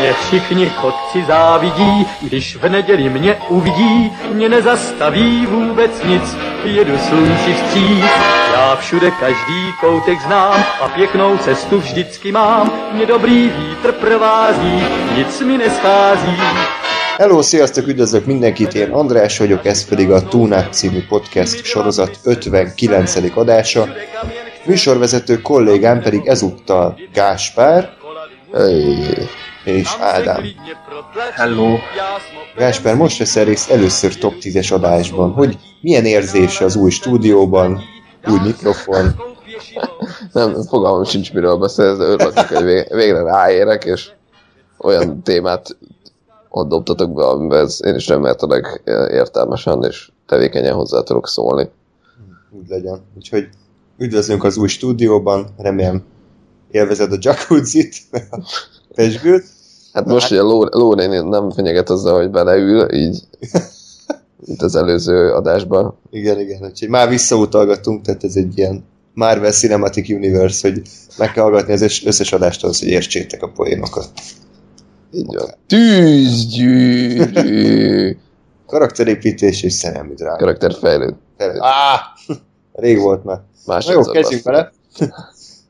Mě všichni chodci závidí, když v neděli mě uvidí, mě nezastaví vůbec nic, jedu slunci vstříc. Já všude každý koutek znám a pěknou cestu vždycky mám, mě dobrý vítr provází, nic mi neschází. Hello, sziasztok, üdvözlök mindenkit, én András vagyok, ez pedig a Túnák című podcast sorozat 59. adása. Műsorvezető kollégám pedig ezúttal Gáspár és Ádám. Hello. Gáspár, most veszel részt először top 10-es adásban, hogy milyen érzés az új stúdióban, új mikrofon, Nem, fogalmam sincs miről beszélsz, de örülök, hogy vég- végre ráérek, és olyan témát ott dobtatok be, amiben én is remélhetőleg értelmesen és tevékenyen hozzá tudok szólni. úgy legyen. Úgyhogy üdvözlünk az új stúdióban, remélem élvezed a jacuzzit, a pesgőt. Hát most ugye Ló- Lóréni nem fenyeget azzal, hogy beleül, így mint az előző adásban. Igen, igen, úgyhogy már visszautalgatunk, tehát ez egy ilyen Marvel Cinematic Universe, hogy meg kell hallgatni az össz- összes adást ahhoz, hogy értsétek a poénokat. Így van. Tűzgyűrű! Karakterépítés és szerelmi drága. Karakterfejlőd. Á! Rég volt már. Na jó, Másodszor kezdjünk bele.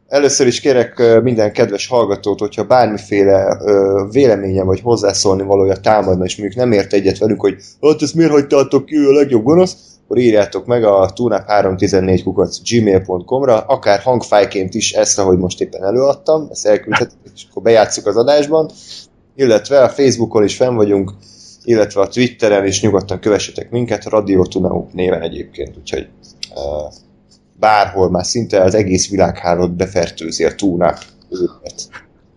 Először is kérek minden kedves hallgatót, hogyha bármiféle ö, véleménye vagy hozzászólni valója támadna, és mondjuk nem ért egyet velünk, hogy hát ezt miért hagytátok ki a legjobb gonosz, akkor írjátok meg a tunap314 kukac gmail.com-ra, akár hangfájként is ezt, ahogy most éppen előadtam, ezt elküldhetek, és akkor bejátszuk az adásban, illetve a Facebookon is fenn vagyunk, illetve a Twitteren is nyugodtan kövessetek minket, Radio Tunau néven egyébként, úgyhogy bárhol már szinte az egész világhálót befertőzi a túnáp. őket.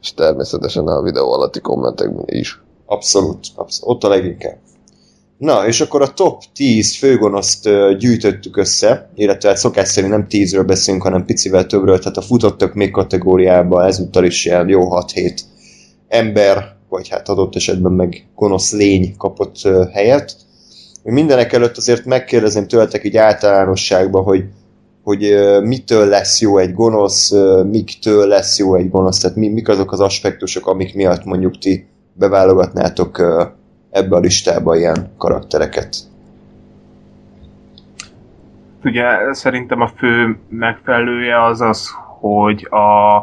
És természetesen a videó alatti kommentekben is. Abszolút, abszolút, ott a leginkább. Na, és akkor a top 10 főgonoszt gyűjtöttük össze, illetve hát szokás szerint nem 10-ről beszélünk, hanem picivel többről, tehát a futottak még kategóriában ezúttal is ilyen jó 6-7 ember, vagy hát adott esetben meg gonosz lény kapott helyet. Mindenek előtt azért megkérdezem tőletek így általánosságban, hogy hogy mitől lesz jó egy gonosz, miktől lesz jó egy gonosz, tehát mi, mik azok az aspektusok, amik miatt mondjuk ti beválogatnátok ebbe a listába ilyen karaktereket. Ugye szerintem a fő megfelelője az az, hogy a,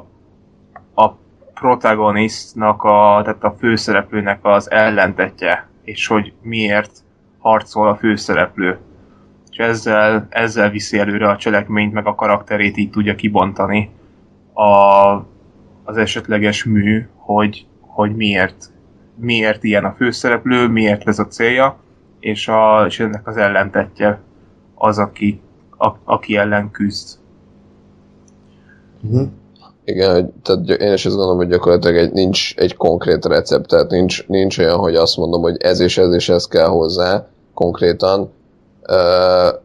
a protagonistnak, a, tehát a főszereplőnek az ellentetje, és hogy miért harcol a főszereplő. És ezzel, ezzel viszi előre a cselekményt, meg a karakterét így tudja kibontani a, az esetleges mű, hogy, hogy miért, miért ilyen a főszereplő, miért ez a célja, és, a, és ennek az ellentetje az, aki, a, aki ellen küzd. Uh-huh. Igen, hogy, tehát én is azt gondolom, hogy gyakorlatilag egy, nincs egy konkrét recept, tehát nincs, nincs olyan, hogy azt mondom, hogy ez és ez és ez kell hozzá konkrétan, uh,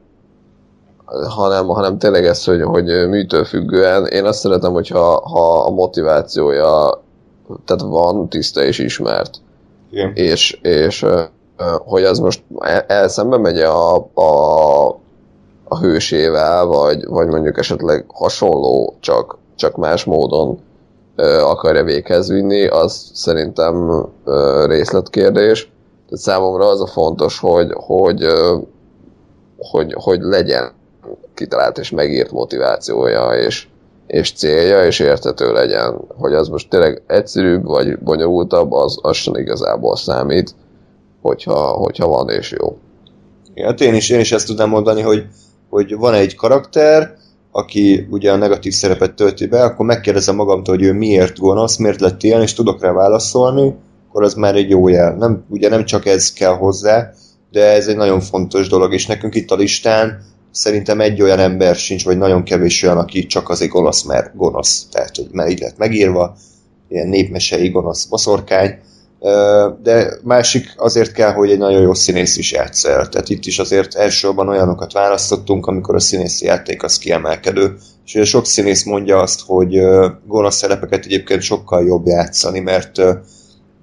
hanem, hanem tényleg ez, hogy, hogy műtől függően. Én azt szeretem, hogyha ha a motivációja tehát van, tiszta és ismert, Igen. és, és ö, hogy az most el, el szembe megy a, a, a hősével, vagy, vagy mondjuk esetleg hasonló, csak, csak más módon akarja véghez vinni, az szerintem részletkérdés. Tehát számomra az a fontos, hogy, hogy, hogy, hogy legyen kitalált és megírt motivációja, és, és célja, és érthető legyen. Hogy az most tényleg egyszerűbb, vagy bonyolultabb, az, az sem igazából számít, hogyha, hogyha van és jó. Igen, hát én is, én is ezt tudnám mondani, hogy, hogy van egy karakter, aki ugye a negatív szerepet tölti be, akkor megkérdezem magamtól, hogy ő miért gonosz, miért lett ilyen, és tudok rá válaszolni, akkor az már egy jó jel. Nem, ugye nem csak ez kell hozzá, de ez egy nagyon fontos dolog, és nekünk itt a listán szerintem egy olyan ember sincs, vagy nagyon kevés olyan, aki csak azért gonosz, mert gonosz. Tehát, hogy már így lett megírva, ilyen népmesei gonosz boszorkány, de másik azért kell, hogy egy nagyon jó színész is játsz. Tehát itt is azért elsősorban olyanokat választottunk, amikor a színészi játék az kiemelkedő. És ugye sok színész mondja azt, hogy gonosz szerepeket egyébként sokkal jobb játszani, mert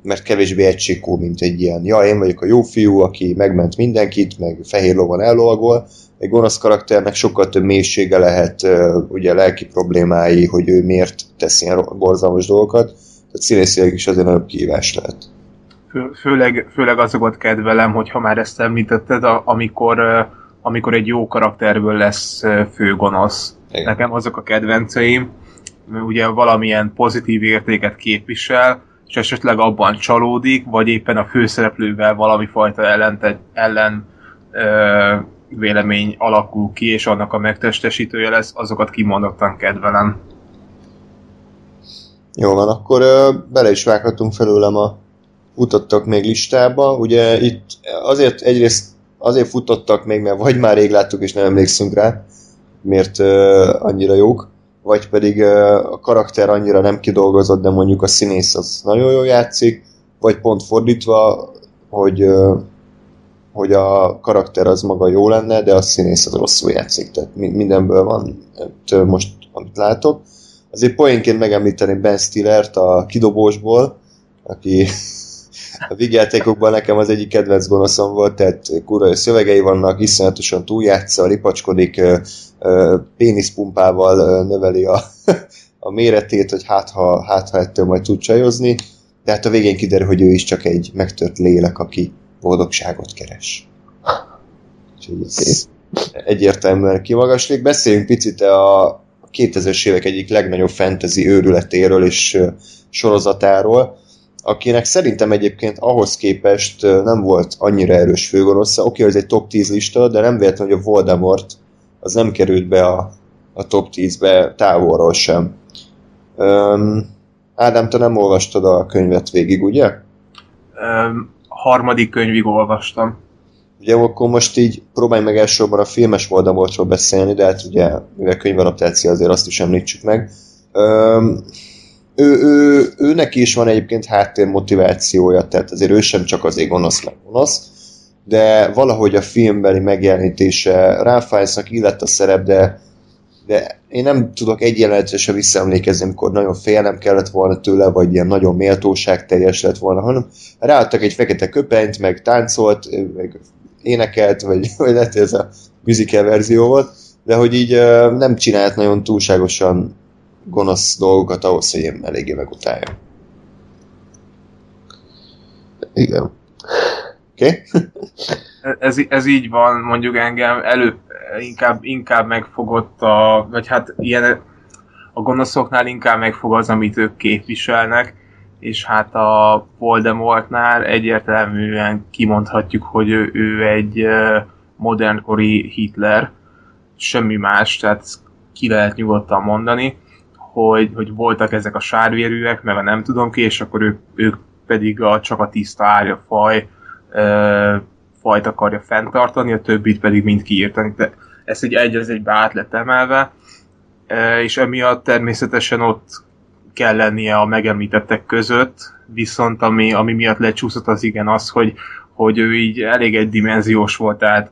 mert kevésbé egységkó, mint egy ilyen, ja, én vagyok a jó fiú, aki megment mindenkit, meg fehér lovon ellovagol, egy gonosz karakternek sokkal több mélysége lehet, ugye lelki problémái, hogy ő miért tesz ilyen borzalmas dolgokat, tehát színészileg is azért nagyobb kihívás lehet. Fő, főleg, főleg azokat kedvelem, hogyha már ezt említetted, amikor, amikor egy jó karakterből lesz főgonosz. Igen. Nekem azok a kedvenceim, ugye valamilyen pozitív értéket képvisel, és esetleg abban csalódik, vagy éppen a főszereplővel valami fajta ellen, ellen ö, vélemény alakul ki, és annak a megtestesítője lesz, azokat kimondottan kedvelem. Jó van, akkor ö, bele is vághatunk felőlem a futottak még listába. Ugye itt azért egyrészt azért futottak még, mert vagy már rég láttuk és nem emlékszünk rá, miért ö, annyira jók, vagy pedig a karakter annyira nem kidolgozott, de mondjuk a színész az nagyon jól játszik, vagy pont fordítva, hogy hogy a karakter az maga jó lenne, de a színész az rosszul játszik. Tehát mindenből van hát, most, amit látok. Azért poénként megemlíteni Ben Stillert a kidobósból, aki a vigyátékokban nekem az egyik kedvenc gonoszom volt, tehát kurva szövegei vannak, iszonyatosan túljátsza, ripacskodik, péniszpumpával növeli a, a méretét, hogy hát ha, hát ha ettől majd tud csajozni, de hát a végén kiderül, hogy ő is csak egy megtört lélek, aki boldogságot keres. Úgyhogy ez egyértelműen kimagaslik. Beszéljünk picit a 2000-es évek egyik legnagyobb fantasy őrületéről és sorozatáról, akinek szerintem egyébként ahhoz képest nem volt annyira erős főgonosza. Oké, okay, ez egy top 10 lista, de nem véletlen, hogy a Voldemort az nem került be a, a top 10-be távolról sem. Um, Ádám, te nem olvastad a könyvet végig, ugye? Um, harmadik könyvig olvastam. Ugye akkor most így próbálj meg elsősorban a filmes Voldemortról beszélni, de hát ugye, mivel könyvalaptáció azért azt is említsük meg. Um, ő, ő, ő, neki is van egyébként háttér motivációja, tehát azért ő sem csak azért gonosz meg gonosz, de valahogy a filmbeli megjelenítése Fiennesnak illett a szerep, de, de én nem tudok egy jelenetre se visszaemlékezni, amikor nagyon félnem kellett volna tőle, vagy ilyen nagyon méltóság teljes lett volna, hanem ráadtak egy fekete köpenyt, meg táncolt, meg énekelt, vagy, vagy lehet, ez a musical verzió volt, de hogy így nem csinált nagyon túlságosan gonosz dolgokat ahhoz, hogy én eléggé megutáljam. Igen. Oké? Okay? ez, ez így van, mondjuk engem előbb inkább, inkább megfogott a, vagy hát ilyen a gonoszoknál inkább megfog az, amit ők képviselnek, és hát a Voldemortnál egyértelműen kimondhatjuk, hogy ő, ő egy modernkori Hitler, semmi más, tehát ki lehet nyugodtan mondani hogy, hogy voltak ezek a sárvérűek, meg a nem tudom ki, és akkor ők, ők pedig a, csak a tiszta árja faj ö, fajt akarja fenntartani, a többit pedig mind kiírtani. De ez egy egy az egybe át lett emelve, ö, és emiatt természetesen ott kell lennie a megemlítettek között, viszont ami, ami miatt lecsúszott az igen az, hogy, hogy ő így elég egydimenziós volt, tehát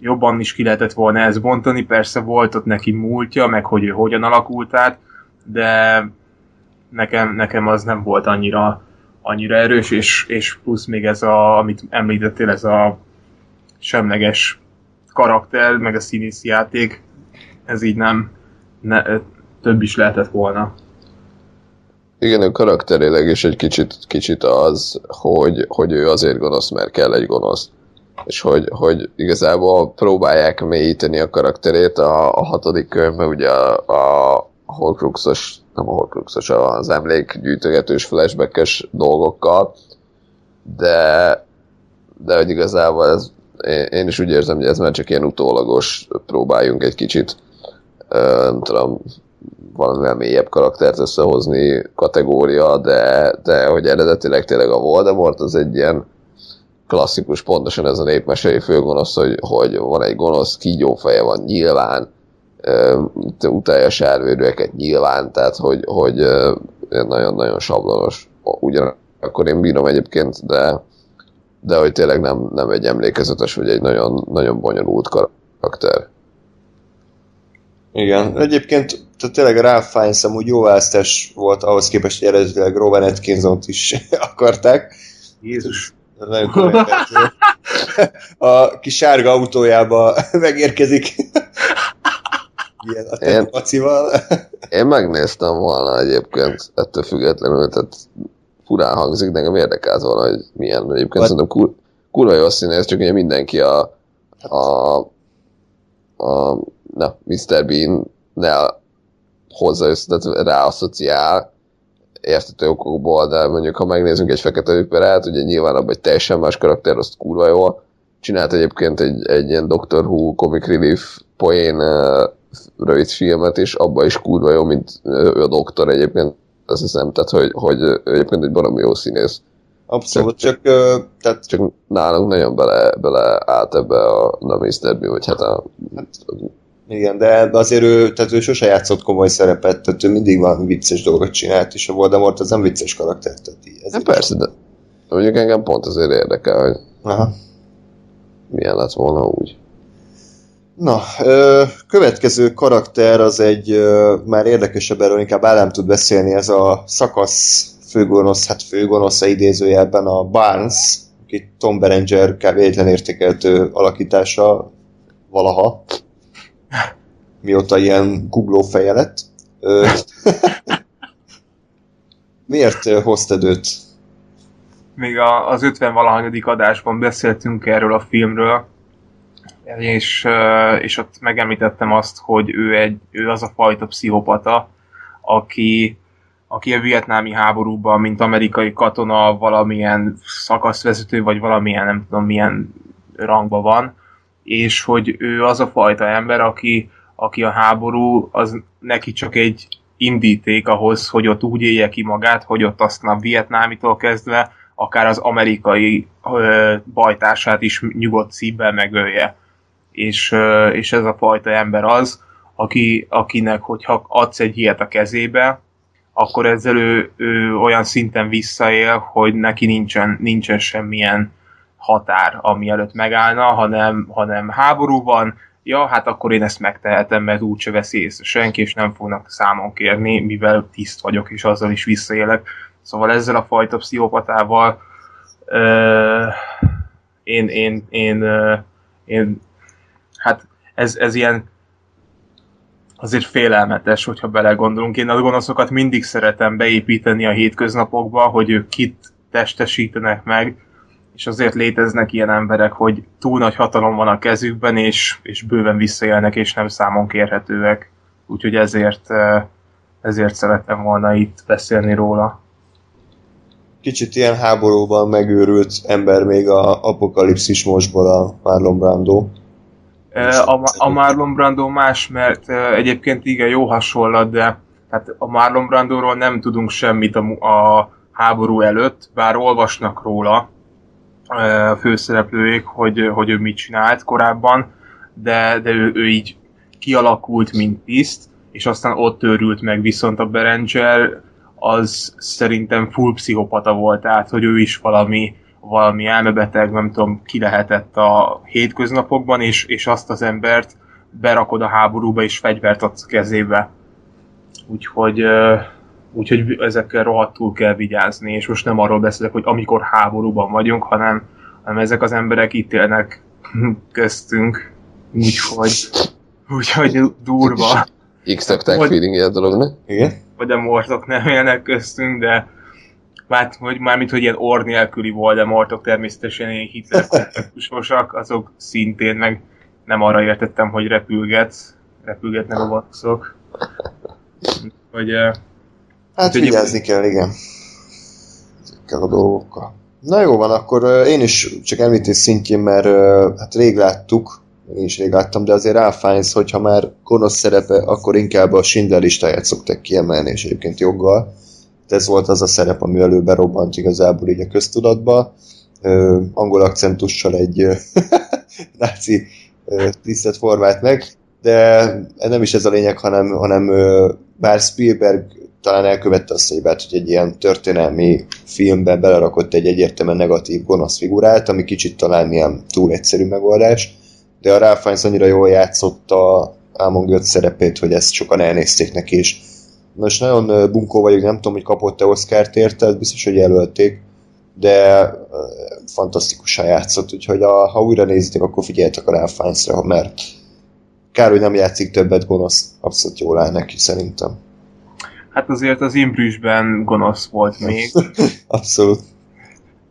jobban is ki lehetett volna ezt bontani, persze volt ott neki múltja, meg hogy ő hogyan alakult át, de nekem, nekem az nem volt annyira, annyira erős, és, és plusz még ez a, amit említettél, ez a semleges karakter, meg a színész játék, ez így nem, ne, több is lehetett volna. Igen, ő karakterileg is egy kicsit, kicsit az, hogy, hogy ő azért gonosz, mert kell egy gonosz. És hogy, hogy igazából próbálják mélyíteni a karakterét a, a hatodik könyvben, ugye a, a, Horcruxos, nem a Horcruxos, az emlékgyűjtögetős flashbackes dolgokkal, de, de hogy igazából ez, én, én is úgy érzem, hogy ez már csak ilyen utólagos, próbáljunk egy kicsit, nem tudom, valamivel mélyebb karaktert összehozni kategória, de, de hogy eredetileg tényleg a Voldemort az egy ilyen klasszikus, pontosan ez a népmesei főgonosz, hogy, hogy van egy gonosz, kígyófeje van nyilván, utálja sárvérőeket nyilván, tehát hogy, hogy nagyon-nagyon sablonos. Ugyanakkor én bírom egyébként, de, de hogy tényleg nem, nem egy emlékezetes, vagy egy nagyon, nagyon bonyolult karakter. Igen, egyébként tehát tényleg a Ralph Fiennes amúgy jó választás volt ahhoz képest, hogy eredetileg Rowan atkinson is akarták. Jézus. Nagyon komolyan vett. A kis sárga autójába megérkezik. Ilyen a Én- tepacival. Én megnéztem volna egyébként ettől függetlenül, tehát furán hangzik, de engem érdekelt volna, hogy milyen, egyébként Vagy- szerintem kur, kurva jó színész, csak ugye mindenki a, a, a na, Mr. Bean-nel hozza össze, tehát ráasszociál értető okokból, de mondjuk ha megnézzünk egy fekete öperát, ugye nyilván abban egy teljesen más karakter, azt kurva jó. Csinált egyébként egy, egy ilyen Doctor Who comic relief poén uh, rövid filmet, és abban is kurva jó, mint ő a doktor egyébként, azt hiszem, tehát hogy, hogy egyébként egy baromi jó színész. Abszolút, csak ö, tehát Csak nálunk nagyon bele, bele állt ebbe a na Mr. Bean, vagy hát a, igen, de azért ő, tehát ő sose játszott komoly szerepet, tehát ő mindig valami vicces dolgot csinált, és a Voldemort az nem vicces karakter. Tehát így ez hát persze, de mondjuk engem pont azért érdekel, hogy Aha. milyen lett volna úgy. Na, következő karakter az egy már érdekesebb, erről inkább Ádám tud beszélni, ez a szakasz főgonosz, hát főgonosza idézőjelben a Barnes, aki Tom Berenger kb. értékeltő alakítása valaha, mióta ilyen googló feje lett. Miért hoztad őt? Még az 50 valahanyadik adásban beszéltünk erről a filmről, és, és ott megemlítettem azt, hogy ő, egy, ő az a fajta pszichopata, aki, aki a vietnámi háborúban, mint amerikai katona, valamilyen szakaszvezető, vagy valamilyen nem tudom milyen rangban van, és hogy ő az a fajta ember, aki, aki a háború, az neki csak egy indíték ahhoz, hogy ott úgy élje ki magát, hogy ott aztán a vietnámitól kezdve akár az amerikai ö, bajtársát is nyugodt szívvel megölje. És, és ez a fajta ember az, aki, akinek, hogyha adsz egy ilyet a kezébe, akkor ezzel ő, ő olyan szinten visszaél, hogy neki nincsen, nincsen semmilyen határ, ami előtt megállna, hanem, hanem háború van, ja, hát akkor én ezt megtehetem, mert úgyse veszi észre senki, és nem fognak számon kérni, mivel tiszt vagyok, és azzal is visszaélek. Szóval ezzel a fajta pszichopatával ö, én, én, én, ö, én, hát ez, ez ilyen azért félelmetes, hogyha belegondolunk. Én a gonoszokat mindig szeretem beépíteni a hétköznapokba, hogy ők kit testesítenek meg, és azért léteznek ilyen emberek, hogy túl nagy hatalom van a kezükben, és, és bőven visszaélnek, és nem számon kérhetőek. Úgyhogy ezért, eh, ezért szeretem volna itt beszélni róla. Kicsit ilyen háborúban megőrült ember még a apokalipszis mostból a Marlon Brando. A, a Marlon Brando más, mert egyébként igen, jó hasonlat, de hát a Marlon Brandóról nem tudunk semmit a, a háború előtt, bár olvasnak róla a főszereplőik, hogy, hogy ő mit csinált korábban, de, de ő, ő így kialakult, mint tiszt, és aztán ott őrült meg, viszont a Berenger az szerintem full pszichopata volt, tehát hogy ő is valami, valami elmebeteg, nem tudom, ki lehetett a hétköznapokban, és, és azt az embert berakod a háborúba, és fegyvert adsz kezébe. Úgyhogy, úgyhogy ezekkel rohadtul kell vigyázni, és most nem arról beszélek, hogy amikor háborúban vagyunk, hanem, hanem ezek az emberek itt élnek köztünk, úgyhogy, úgyhogy durva Hogy- feeling a dolog, ne? Igen? vagy a mortok nem élnek köztünk, de már, hogy, mármint, hogy ilyen orr nélküli Voldemortok természetesen ilyen Hitler kompletusosak, azok szintén meg nem arra értettem, hogy repülget, repülgetnek a vaxok. Hogy Hát Úgyhogy- vigyázni kell, igen. Ezekkel a dolgokkal. Na jó van, akkor én is csak említés szintjén, mert hát rég láttuk, én is rég láttam, de azért Ralph Fiennes, hogyha már gonosz szerepe, akkor inkább a Schindler listáját szokták kiemelni, és egyébként joggal. Ez volt az a szerep, ami elő berobbant igazából így a köztudatba. Ö, angol akcentussal egy náci tisztet formált meg, de nem is ez a lényeg, hanem, hanem bár Spielberg talán elkövette a hibát, hogy egy ilyen történelmi filmbe belerakott egy egyértelműen negatív gonosz figurát, ami kicsit talán ilyen túl egyszerű megoldás, de a Ralph Fiennes annyira jól játszotta Amon Götz szerepét, hogy ezt sokan elnézték neki is. Most nagyon bunkó vagyok, nem tudom, hogy kapott-e Oscar-t érte, biztos, hogy jelölték, de fantasztikusan játszott, úgyhogy a, ha újra nézitek, akkor figyeljetek a Ralph Fiennes-re, mert kár, hogy nem játszik többet gonosz, abszolút jól áll neki szerintem. Hát azért az Imbrüsben gonosz volt még, Abszolút.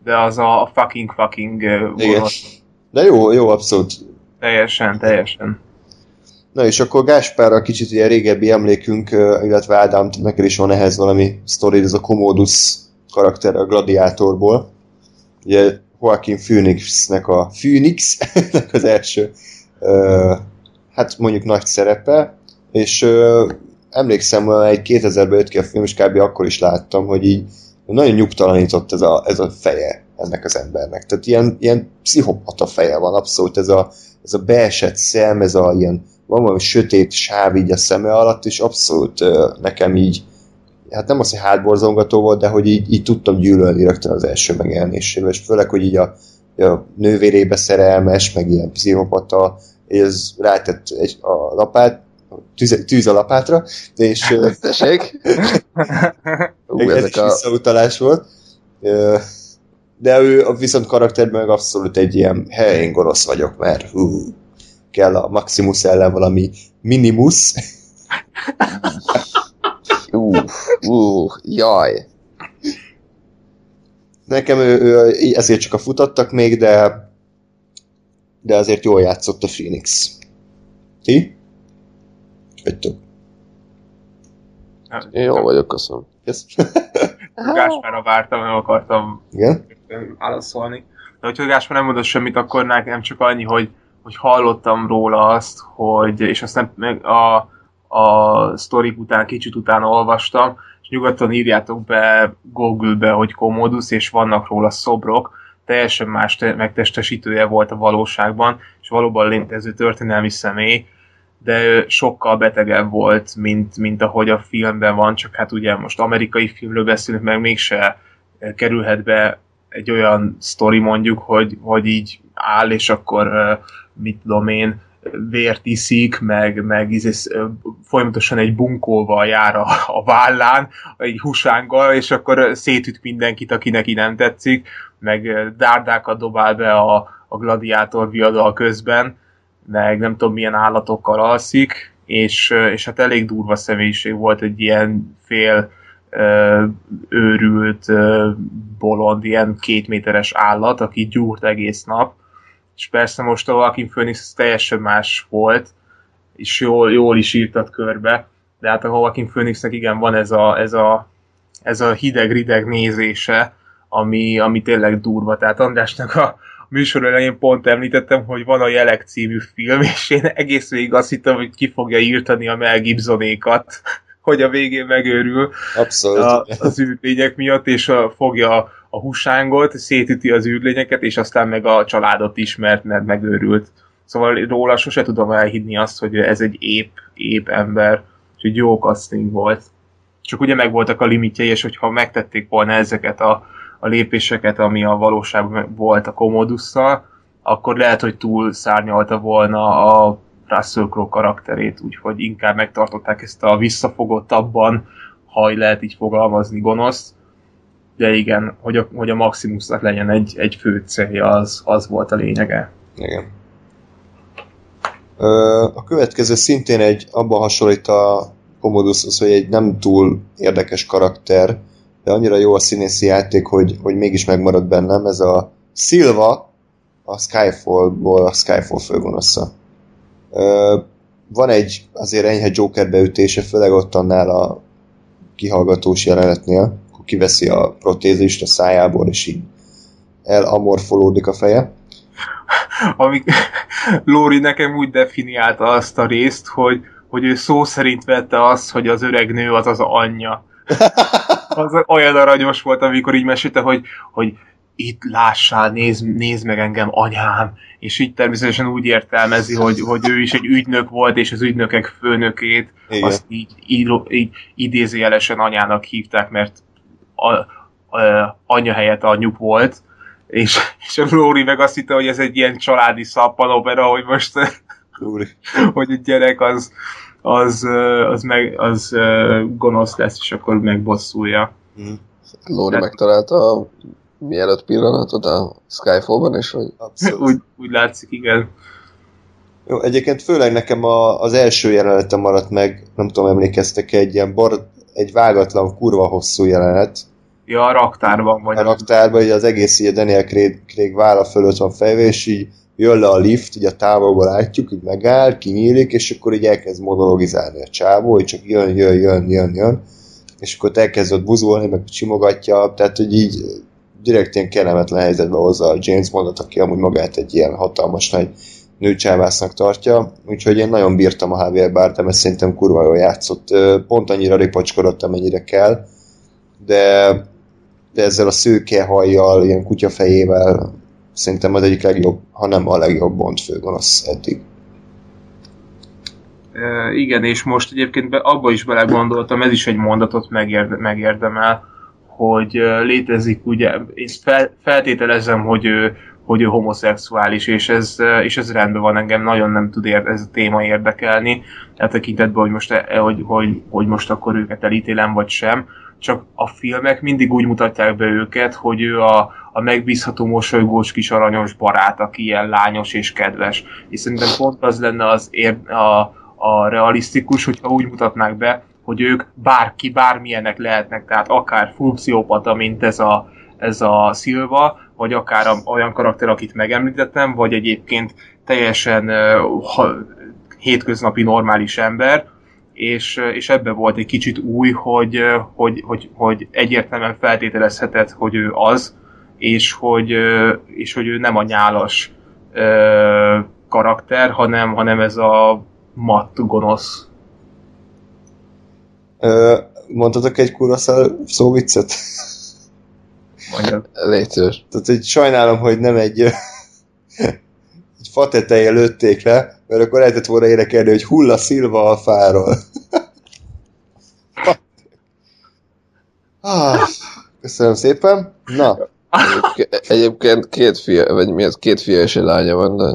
de az a, fucking fucking ö, Igen. gonosz. De jó, jó, abszolút. Teljesen, teljesen. Na és akkor Gáspárra kicsit ilyen régebbi emlékünk, illetve Ádám, neked is van ehhez valami sztori, ez a Commodus karakter a Gladiátorból. Ugye Joaquin Phoenixnek a Phoenixnek az első hát mondjuk nagy szerepe, és emlékszem, hogy egy 2000-ben jött ki a film, és kb. akkor is láttam, hogy így nagyon nyugtalanított ez a, ez a feje ennek az embernek. Tehát ilyen, ilyen pszichopata feje van, abszolút ez a, ez a beesett szem, ez a ilyen, van valami sötét sáv így a szeme alatt, és abszolút nekem így, hát nem az, hogy hátborzongató volt, de hogy így, így tudtam gyűlölni rögtön az első megjelenésével, és főleg, hogy így a, a nővérébe szerelmes, meg ilyen pszichopata, és ez rátett egy, a lapát, tűz, tűz a lapátra, és ö, Tessék? Ú, ez is a... visszautalás volt. De ő a viszont karakterben meg abszolút egy ilyen, hely, én gonosz vagyok, mert hú, kell a Maximus ellen valami minimus. Ú, ú, jaj. Nekem ő, ő, ezért csak a futottak még, de de azért jól játszott a Phoenix. Ti? Vagytok. Én jól vagyok, köszönöm. Yes. Gáspárra vártam, nem akartam Igen? válaszolni. De hogyha Gáspár nem mondott semmit, akkor nekem csak annyi, hogy, hogy hallottam róla azt, hogy, és azt nem, meg a, a sztorik után, kicsit utána olvastam, és nyugodtan írjátok be Google-be, hogy Commodus, és vannak róla szobrok, teljesen más te- megtestesítője volt a valóságban, és valóban létező történelmi személy, de sokkal betegebb volt, mint, mint ahogy a filmben van, csak hát ugye most amerikai filmről beszélünk, meg mégse kerülhet be egy olyan sztori mondjuk, hogy, hogy így áll, és akkor mit tudom én, vért iszik, meg, meg ö, folyamatosan egy bunkóval jár a, a vállán, egy husánggal, és akkor szétüt mindenkit, aki neki nem tetszik, meg dárdákat dobál be a, a gladiátor viadal közben, meg nem tudom milyen állatokkal alszik, és, és hát elég durva személyiség volt egy ilyen fél őrült, bolond, ilyen kétméteres állat, aki gyúrt egész nap, és persze most a Joaquin Phoenix teljesen más volt, és jól, jól is írtat körbe, de hát a Joaquin Phoenixnek igen van ez a, ez a, ez a hideg-rideg nézése, ami, ami tényleg durva. Tehát Andrásnak a műsor elején pont említettem, hogy van a Jelek című film, és én egész végig azt hittem, hogy ki fogja írtani a Mel Gibsonékat, hogy a végén megőrül Abszolút. a, az űrlények miatt, és a, fogja a husángot, szétüti az űrlényeket, és aztán meg a családot is, mert, megőrült. Szóval róla sose tudom elhinni azt, hogy ez egy ép, ép ember, egy jó casting volt. Csak ugye megvoltak a limitjei, és hogyha megtették volna ezeket a, a lépéseket, ami a valóságban volt a Commodusszal, akkor lehet, hogy túl szárnyalta volna a Russell Crowe karakterét, úgyhogy inkább megtartották ezt a visszafogottabban, ha lehet így fogalmazni, gonoszt. De igen, hogy a, hogy a Maximusnak legyen egy, egy fő célja, az, az volt a lényege. Igen. A következő szintén egy, abban hasonlít a Commodushoz, hogy egy nem túl érdekes karakter, de annyira jó a színészi játék, hogy, hogy mégis megmarad bennem. Ez a Silva, a Skyfall-ból a Skyfall főgonosza. Van egy azért enyhe Joker beütése, főleg ott annál a kihallgatós jelenetnél, kiveszi a protézist a szájából, és így elamorfolódik a feje. Amíg Lóri nekem úgy definiálta azt a részt, hogy, hogy ő szó szerint vette azt, hogy az öreg nő az az anyja. Az olyan aranyos volt, amikor így mesélte, hogy, hogy itt lássál, nézd, nézd meg engem, anyám, és így természetesen úgy értelmezi, hogy, hogy ő is egy ügynök volt, és az ügynökek főnökét Igen. azt így, így, így idézőjelesen anyának hívták, mert a, a, anya helyett anyjuk volt, és, és a Lóri meg azt hitte, hogy ez egy ilyen családi szappanopera, hogy most hogy egy gyerek az, az, az, meg, az gonosz lesz, és akkor megbosszulja. Mhm. Lóri Tehát- megtalálta a mielőtt pillanatot a Skyfall-ban is, hogy Abszolút. úgy, úgy látszik, igen. Jó, egyébként főleg nekem a, az első jelenete maradt meg, nem tudom, emlékeztek egy ilyen bar, egy vágatlan, kurva hosszú jelenet Ja, a raktárban vagy. a raktárban, így az egész így a Daniel Craig, Craig válla fölött van fejve, és így jön le a lift, így a távolból látjuk, így megáll, kinyílik, és akkor így elkezd monologizálni a csávó, hogy csak jön, jön, jön, jön, jön, és akkor elkezd ott buzulni, meg csimogatja, tehát hogy így direkt ilyen kellemetlen helyzetbe hozza a James Bondot, aki amúgy magát egy ilyen hatalmas nagy nőcsávásznak tartja, úgyhogy én nagyon bírtam a Javier Bardem, ezt szerintem kurva jól játszott, pont annyira ripacskodott, amennyire kell, de, de ezzel a szőke hajjal, ilyen kutyafejével szerintem az egyik legjobb, ha nem a legjobb Bond főgonosz eddig. E, igen, és most egyébként be, abba is belegondoltam, ez is egy mondatot megérde, megérdemel, hogy létezik ugye, én fel, feltételezem, hogy ő, hogy ő homoszexuális, és ez, és ez rendben van, engem nagyon nem tud ér, ez a téma érdekelni, e tekintetben, hogy most, e, hogy, hogy, hogy most akkor őket elítélem, vagy sem, csak a filmek mindig úgy mutatják be őket, hogy ő a, a megbízható, mosolygós, kis aranyos barát, aki ilyen lányos és kedves. És szerintem pont az lenne az ér, a, a realisztikus, hogyha úgy mutatnák be, hogy ők bárki, bármilyenek lehetnek, tehát akár pszichopata, mint ez a, ez a Silva, vagy akár olyan karakter, akit megemlítettem, vagy egyébként teljesen ha, hétköznapi normális ember, és, és ebbe volt egy kicsit új, hogy, hogy, hogy, hogy egyértelműen feltételezheted, hogy ő az, és hogy, és hogy ő nem a nyálas karakter, hanem, hanem ez a matt gonosz. Ö, mondhatok egy kurva szó- szóviccet? Mondjad. légy szíves. Tehát, hogy sajnálom, hogy nem egy, egy fa tetején lőtték le, mert akkor lehetett volna énekelni, hogy hulla szilva a fáról. ah, köszönöm szépen. Na, Egyébként, egyébként két fia, vagy mi az, két fia és egy lánya van, de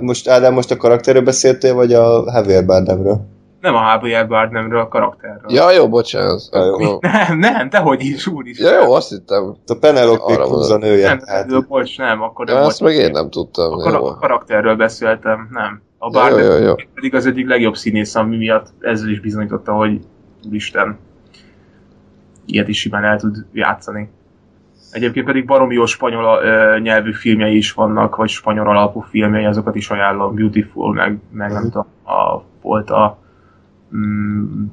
most Ádám, most a karakterről beszéltél, vagy a Javier Bardemről? Nem a Javier Bardemről, a karakterről. Ja, jó, bocsánat. Ja, jó. Akkor... Nem, nem, dehogy is, úr is. Ja, jó, azt hittem. A Penelope Cruz a nője. Nem, tehát- nem, bocs, nem, akkor nem Ja, volt. azt meg én nem tudtam. A, Jó. a karakterről beszéltem, nem. A Jó, Bardem jó, jó. pedig az egyik legjobb színész, ami miatt ezzel is bizonyította, hogy úristen, ilyet is simán el tud játszani. Egyébként pedig baromi jó spanyol ö, nyelvű filmjei is vannak, vagy spanyol alapú filmjei, azokat is ajánlom. Beautiful, meg, meg nem tudom, a, volt a mm,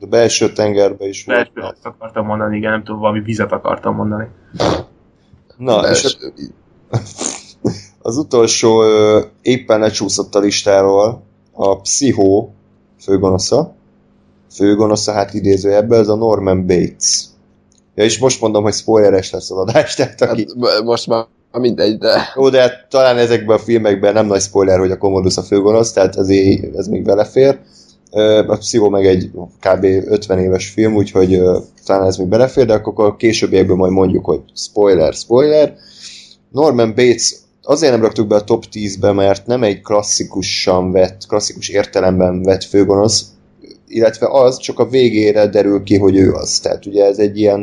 A belső tengerbe is volt. belső, azt akartam mondani, igen, nem tudom, valami vizet akartam mondani. Na, és ez- az utolsó éppen lecsúszott a listáról a Pszichó főgonosza. Főgonosza, hát idéző ebbe, ez a Norman Bates. Ja, és most mondom, hogy spoileres lesz az adás, tehát aki... Hát, most már mindegy, de Jó, de hát talán ezekben a filmekben nem nagy spoiler, hogy a Commodus a főgonosz, tehát ezért ez még belefér. A Pszichó meg egy kb. 50 éves film, úgyhogy talán ez még belefér, de akkor a későbbiekben majd mondjuk, hogy spoiler, spoiler. Norman Bates azért nem raktuk be a top 10-be, mert nem egy klasszikusan vett, klasszikus értelemben vett főgonosz, illetve az csak a végére derül ki, hogy ő az. Tehát ugye ez egy ilyen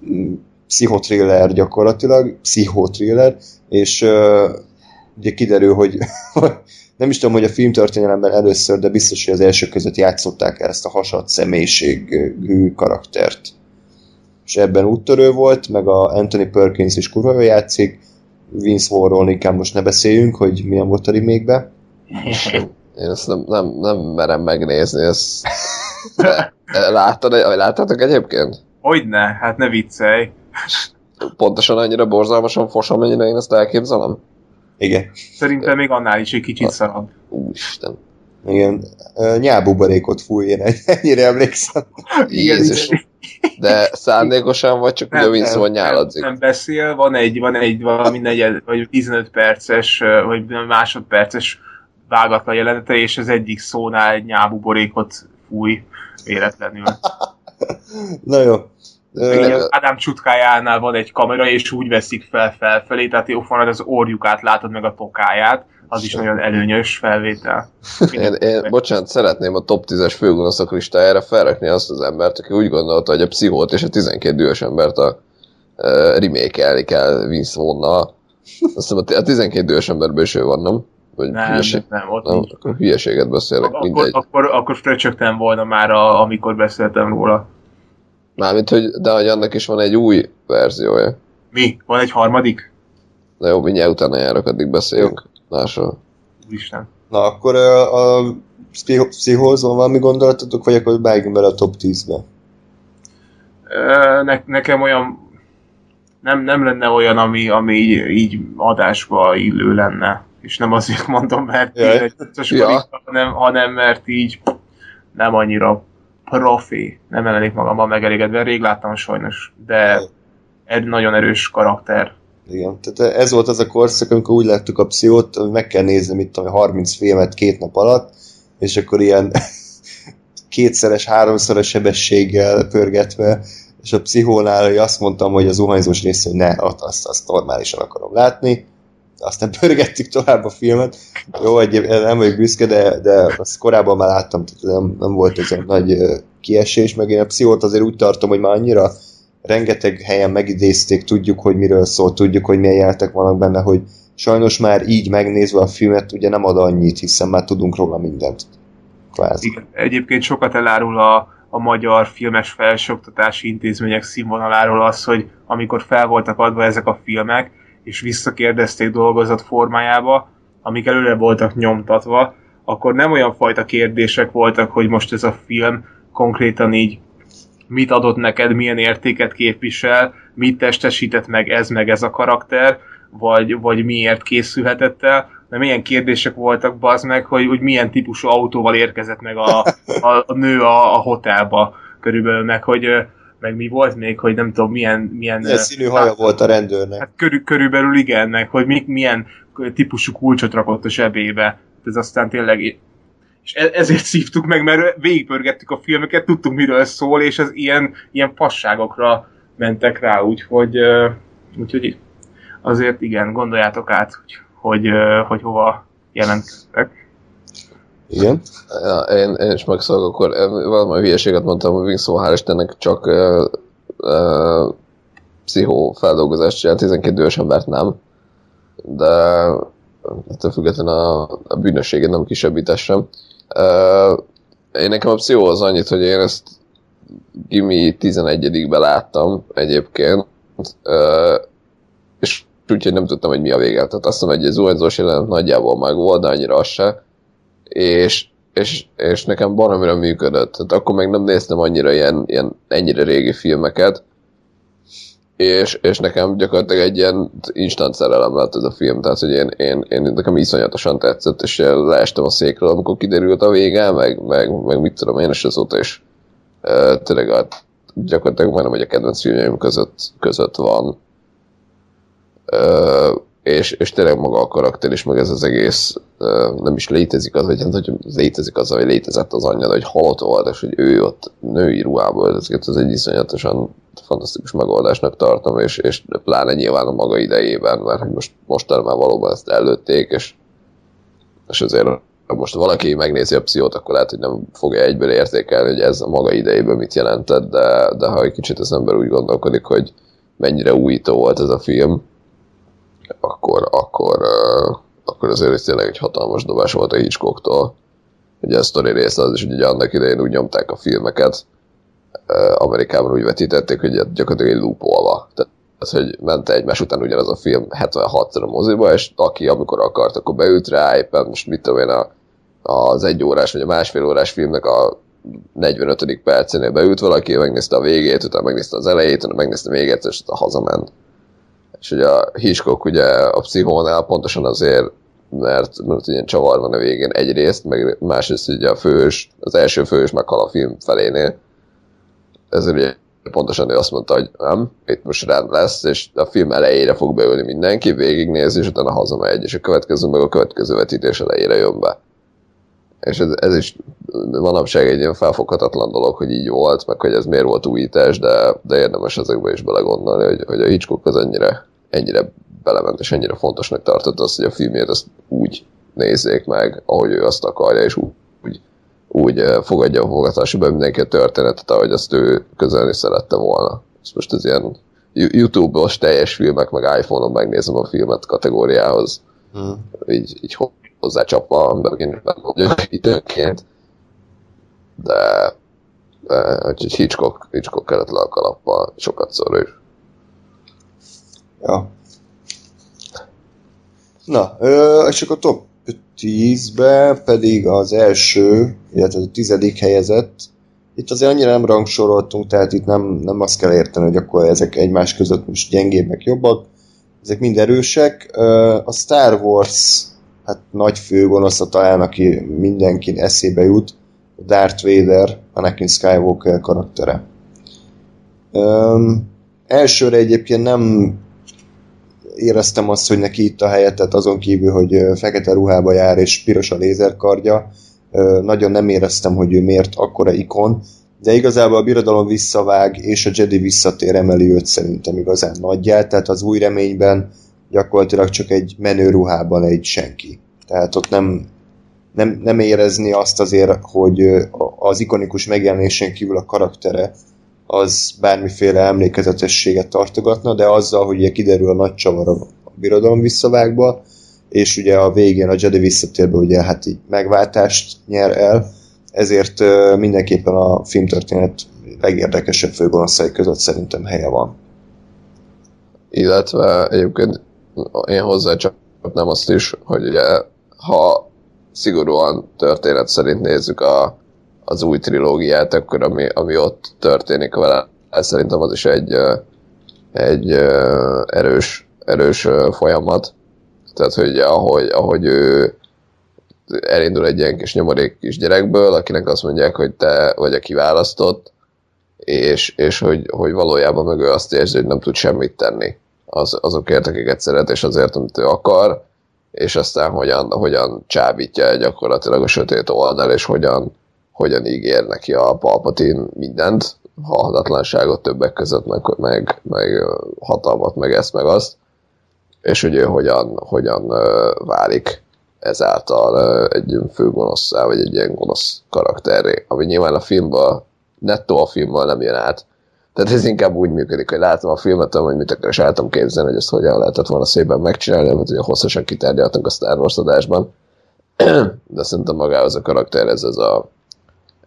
m, pszichotriller gyakorlatilag, pszichotriller, és uh, ugye kiderül, hogy nem is tudom, hogy a filmtörténelemben először, de biztos, hogy az első között játszották el ezt a hasad személyiségű karaktert. És ebben úttörő volt, meg a Anthony Perkins is kurva jól játszik, Vince Vaughn-ról inkább most ne beszéljünk, hogy milyen volt a remake én ezt nem, nem, nem merem megnézni. Ezt... Láttad, láttátok egyébként? Hogyne, hát ne viccelj. Pontosan annyira borzalmasan fos, amennyire én ezt elképzelem? Igen. Szerintem még annál is egy kicsit szarabb. Úristen. Igen. Ö, Nyálbuborékot fúj, én ennyire emlékszem. Jézus. De szándékosan vagy csak ugye Vince van nyáladzik? nem beszél, van egy, van egy valami negyed, vagy 15 perces, vagy másodperces vágatlan jelenete, és az egyik szónál egy nyábuborékot fúj véletlenül. Na jó. Igen, Ádám csutkájánál van egy kamera, és úgy veszik fel felfelé, tehát jó van, az orjukát látod meg a tokáját, az is nagyon előnyös felvétel. Én, én, bocsánat, szeretném a top 10-es főgonoszok listájára felrakni azt az embert, aki úgy gondolta, hogy a pszichót és a 12 dühös embert a uh, remake kell Vince Vaughn-nal. Azt hiszem a 12 idős emberből is ő van, nem? Vagy nem, hülyeség... nem, ott nem, akkor hülyeséget beszélek, akkor, mindegy. Akkor, akkor fröcsögtem volna már, a, amikor beszéltem róla. Mármint, hogy, de hogy annak is van egy új verziója. Mi? Van egy harmadik? Na jó, mindjárt utána járok, addig beszéljünk. Másról. Isten. Na, akkor a, a Pszichóz van valami gondolatotok, vagy akkor vágjunk bele a top 10-be? Ne, nekem olyan nem, nem lenne olyan, ami, ami így, így adásba illő lenne. És nem azért mondom, mert Jaj. én egy ja. hanem, hanem mert így nem annyira profi, nem lennék magamban megelégedve. Rég láttam sajnos, de egy nagyon erős karakter. Igen, tehát ez volt az a korszak, amikor úgy láttuk a pszichót, hogy meg kell nézni, mit tudom, 30 filmet két nap alatt, és akkor ilyen kétszeres, háromszoros sebességgel pörgetve, és a pszichónál hogy azt mondtam, hogy az zuhanyzós rész, hogy ne, azt, azt normálisan akarom látni, aztán pörgettük tovább a filmet. Jó, egy, nem vagyok büszke, de, de azt korábban már láttam, tehát nem, nem volt ez egy nagy kiesés, meg én a pszichót azért úgy tartom, hogy már annyira rengeteg helyen megidézték, tudjuk, hogy miről szól, tudjuk, hogy milyen jeltek vannak benne, hogy sajnos már így megnézve a filmet ugye nem ad annyit, hiszen már tudunk róla mindent. Kvázi. Igen, egyébként sokat elárul a, a magyar filmes felsőoktatási intézmények színvonaláról az, hogy amikor fel voltak adva ezek a filmek, és visszakérdezték dolgozat formájába, amik előre voltak nyomtatva, akkor nem olyan fajta kérdések voltak, hogy most ez a film konkrétan így mit adott neked, milyen értéket képvisel, mit testesített meg ez meg ez a karakter, vagy, vagy miért készülhetett el, de milyen kérdések voltak, bazd meg, hogy, hogy milyen típusú autóval érkezett meg a, a, a nő a, a hotelba körülbelül, meg hogy meg mi volt még, hogy nem tudom, milyen... Milyen, milyen színű haja hát, volt a rendőrnek. Hát körül, körülbelül igen, meg hogy mi, milyen típusú kulcsot rakott a zsebébe. Ez aztán tényleg... És e, ezért szívtuk meg, mert végigpörgettük a filmeket, tudtuk miről szól, és ez ilyen, ilyen fasságokra mentek rá, úgyhogy, úgyhogy azért igen, gondoljátok át, hogy, hogy, hogy hova jelentkeztek. Igen. Ja, én, én is megszólok, akkor valami hülyeséget mondtam, hogy Wings hál' Istennek csak uh, uh, pszichó feldolgozást csinál, 12 idős embert nem. De ettől függetlenül a, a bűnösségét nem kisebbítessem. Uh, én nekem a pszichó az annyit, hogy én ezt Gimi 11-be láttam egyébként, uh, és úgyhogy nem tudtam, hogy mi a vége. Tehát azt mondom, hogy egy zuhanyzós jelenet nagyjából meg volt, de annyira az se és, és, és nekem baromira működött. Tehát akkor meg nem néztem annyira ilyen, ilyen ennyire régi filmeket, és, és nekem gyakorlatilag egy ilyen instant szerelem lett ez a film, tehát hogy én, én, én nekem iszonyatosan tetszett, és leestem a székről, amikor kiderült a vége, meg, meg, meg mit tudom én, és azóta is e, tényleg a, gyakorlatilag majdnem, hogy a kedvenc filmjeim között, között van. E, és, és tényleg maga a karakter is, meg ez az egész nem is létezik az, vagy hát, hogy létezik az, hogy létezett az anyja, hogy halott volt, és hogy ő ott női ruhából, ezeket az egy iszonyatosan fantasztikus megoldásnak tartom, és, és pláne nyilván a maga idejében, mert hogy most, most már valóban ezt előtték, és, és azért ha most valaki megnézi a pszichót, akkor lehet, hogy nem fogja egyből értékelni, hogy ez a maga idejében mit jelentett, de, de ha egy kicsit az ember úgy gondolkodik, hogy mennyire újító volt ez a film, akkor, akkor, uh, akkor azért tényleg egy hatalmas dobás volt a Hitchcocktól. Ugye a sztori része az is, hogy ugye annak idején úgy nyomták a filmeket, uh, Amerikában úgy vetítették, hogy gyakorlatilag egy loopolva. Tehát hogy ment egymás után ugyanaz a film 76-szor a moziba, és aki amikor akart, akkor beült rá, éppen most mit tudom én, a, az egy órás vagy a másfél órás filmnek a 45. percénél beült valaki, megnézte a végét, utána megnézte az elejét, utána megnézte még egyszer, és hazament és ugye a Hitchcock ugye a pszichónál pontosan azért, mert, mert ilyen csavar van a végén egyrészt, meg másrészt ugye a fős, az első fős meghal a film felénél. Ezért ugye pontosan ő azt mondta, hogy nem, itt most rend lesz, és a film elejére fog beülni mindenki, végignézi, és utána hazamegy, és a következő meg a következő vetítés elejére jön be. És ez, ez is manapság egy ilyen felfoghatatlan dolog, hogy így volt, meg hogy ez miért volt újítás, de, de érdemes ezekbe is belegondolni, hogy, hogy a Hitchcock az ennyire ennyire belement, és ennyire fontosnak tartott azt, hogy a filmjét azt úgy nézzék meg, ahogy ő azt akarja, és úgy, úgy, fogadja a fogadásába mindenki a történetet, ahogy azt ő közelni szerette volna. Ez most ez ilyen YouTube-os teljes filmek, meg iPhone-on megnézem a filmet kategóriához. Hmm. Így, így hozzácsapva megint hogy időnként. De, de úgyhogy Hitchcock, Hitchcock kellett le a kalappal sokat szor is. Ja. Na, ö, és akkor top 10-be pedig az első, illetve a tizedik helyezett. Itt azért annyira nem rangsoroltunk, tehát itt nem, nem azt kell érteni, hogy akkor ezek egymás között most gyengébbek, jobbak. Ezek mind erősek. A Star Wars hát nagy főgonosza talán, aki mindenkin eszébe jut, Darth Vader, Anakin Skywalker karaktere. Öm, elsőre egyébként nem éreztem azt, hogy neki itt a helye, tehát azon kívül, hogy fekete ruhába jár és piros a lézerkardja, nagyon nem éreztem, hogy ő miért akkora ikon, de igazából a birodalom visszavág, és a Jedi visszatér emeli őt szerintem igazán nagyját, tehát az új reményben gyakorlatilag csak egy menő ruhában egy senki. Tehát ott nem, nem, nem érezni azt azért, hogy az ikonikus megjelenésen kívül a karaktere az bármiféle emlékezetességet tartogatna, de azzal, hogy ugye kiderül a nagy csavar a birodalom visszavágba, és ugye a végén a Jedi visszatérbe ugye hát így megváltást nyer el, ezért ö, mindenképpen a filmtörténet legérdekesebb főgonoszai között szerintem helye van. Illetve egyébként én hozzácsapnám azt is, hogy ugye ha szigorúan történet szerint nézzük a, az új trilógiát, akkor ami, ami ott történik vele, ez szerintem az is egy, egy erős, erős folyamat. Tehát, hogy ahogy, ahogy ő elindul egy ilyen kis nyomorék kis gyerekből, akinek azt mondják, hogy te vagy a kiválasztott, és, és hogy, hogy valójában meg ő azt érzi, hogy nem tud semmit tenni az, azokért, akiket szeret, és azért, amit ő akar, és aztán hogyan, hogyan csábítja gyakorlatilag a sötét oldal, és hogyan, hogyan ígér neki a Palpatine mindent, halhatatlanságot többek között, meg, meg, meg hatalmat, meg ezt, meg azt, és hogy ő hogyan, hogyan válik ezáltal egy főgonoszszá, vagy egy ilyen gonosz karakterré, ami nyilván a filmben, nettó a filmben nem jön át. Tehát ez inkább úgy működik, hogy látom a filmet, hogy mit akar, és álltam képzelni, hogy ezt hogyan lehetett volna szépen megcsinálni, amit ugye hosszasan kitárgyaltunk a Star Wars adásban. De szerintem magához a karakter ez, ez a,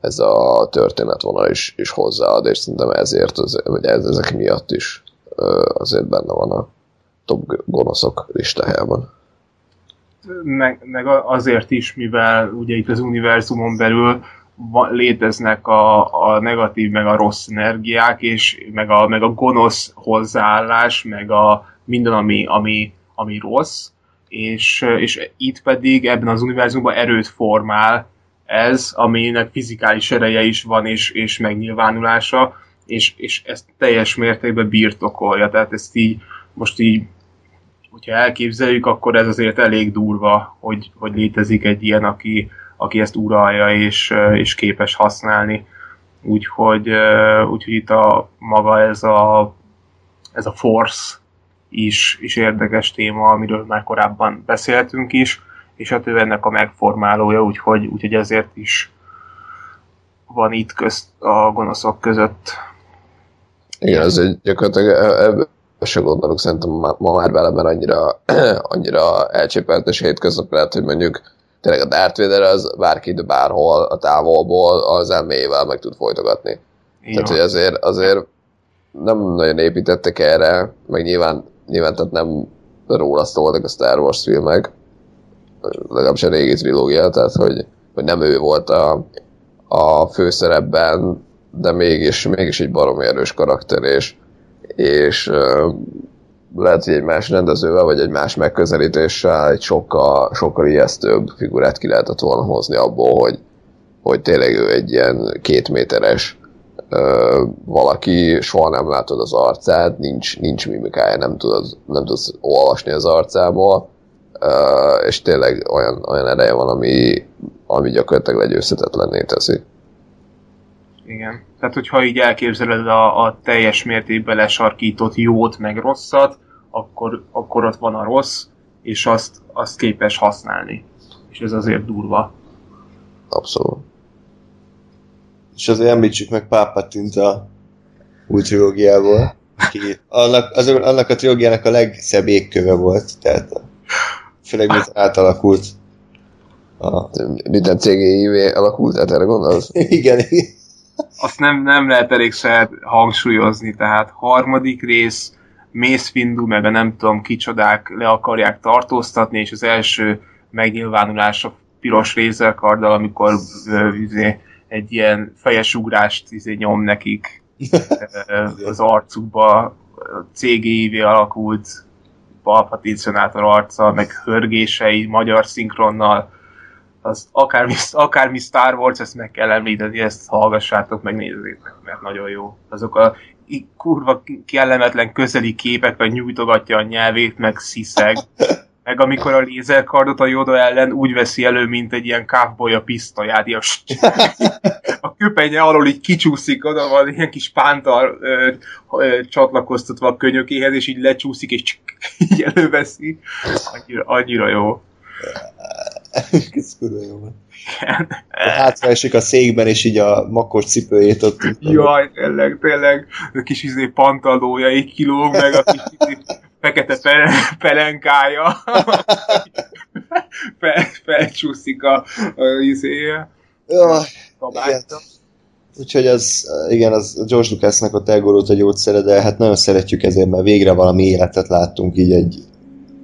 ez a történetvonal is, is hozzáad, és szerintem ezért, vagy ez, ezek miatt is azért benne van a top gonoszok listájában. meg, meg azért is, mivel ugye itt az univerzumon belül léteznek a, a negatív, meg a rossz energiák, és meg a, meg a gonosz hozzáállás, meg a minden, ami, ami, ami rossz, és, és itt pedig ebben az univerzumban erőt formál ez, aminek fizikális ereje is van, és, és megnyilvánulása, és, és ezt teljes mértékben birtokolja, tehát ezt így most így hogyha elképzeljük, akkor ez azért elég durva, hogy, hogy létezik egy ilyen, aki, aki ezt uralja és, és képes használni. Úgyhogy, úgyhogy itt a maga ez a, ez a force is, is érdekes téma, amiről már korábban beszéltünk is, és hát ő ennek a megformálója, úgyhogy, úgyhogy ezért is van itt közt a gonoszok között. Igen, ez egy gyakorlatilag e- ebbe se gondolok szerintem ma, már bele, mert annyira, annyira elcsépelt és hétköznap lehet, hogy mondjuk tényleg a Darth Vader az bárki bárhol a távolból az elméjével meg tud folytogatni. Így Tehát, hogy azért, azért nem nagyon építettek erre, meg nyilván, nyilván tehát nem róla szóltak a Star Wars filmek, legalábbis a régi trilógia, tehát hogy, hogy nem ő volt a, a főszerepben, de mégis, mégis egy baromi erős karakter, és, és lehet, hogy egy más rendezővel, vagy egy más megközelítéssel egy sokkal, sokkal ijesztőbb figurát ki lehetett volna hozni abból, hogy, hogy tényleg ő egy ilyen két méteres ö, valaki, soha nem látod az arcát, nincs, nincs mimikája, nem tudod, nem tudsz olvasni az arcából, és tényleg olyan, olyan ereje van, ami, ami gyakorlatilag legyőzhetetlenné teszi. Igen. Tehát, hogyha így elképzeled a, a teljes mértékben lesarkított jót meg rosszat, akkor, akkor ott van a rossz, és azt, azt képes használni. És ez azért durva. Abszolút. És azért említsük meg Pápatint a új trilógiából. aki annak, az, annak a trilógiának a legszebb égköve volt, tehát főleg mint átalakult. A... Minden cégévé alakult, tehát erre gondolsz? igen. Azt nem, nem lehet elégszer hangsúlyozni, tehát harmadik rész, Mace Windu, meg a nem tudom kicsodák le akarják tartóztatni, és az első megnyilvánulás a piros lézerkarddal, amikor uh, egy ilyen fejes ugrást izé, nyom nekik az arcukba, CGIV alakult Palpatine arca, meg hörgései magyar szinkronnal, az akármi, akármi Star Wars, ezt meg kell említeni, ezt hallgassátok, meg mert nagyon jó. Azok a kurva kellemetlen közeli képek, meg nyújtogatja a nyelvét, meg sziszeg. Meg amikor a lézerkardot a Yoda ellen úgy veszi elő, mint egy ilyen kávboly a pisztolyát, ilyen a köpenye alól így kicsúszik, oda van ilyen kis pántal ö, ö, csatlakoztatva a könyökéhez, és így lecsúszik, és így előveszi. Annyira, annyira jó. Ez kurva jó. Hátra esik a székben, és így a makos cipőjét ott. Jaj, tényleg, tényleg. A kis izé pantalója így kilóg meg, a kis izé fekete pe pelenkája. Fel, felcsúszik a, a izéje. Úgyhogy az, igen, az George Lucasnak ott elgorult a gyógyszere, de hát nagyon szeretjük ezért, mert végre valami életet láttunk így egy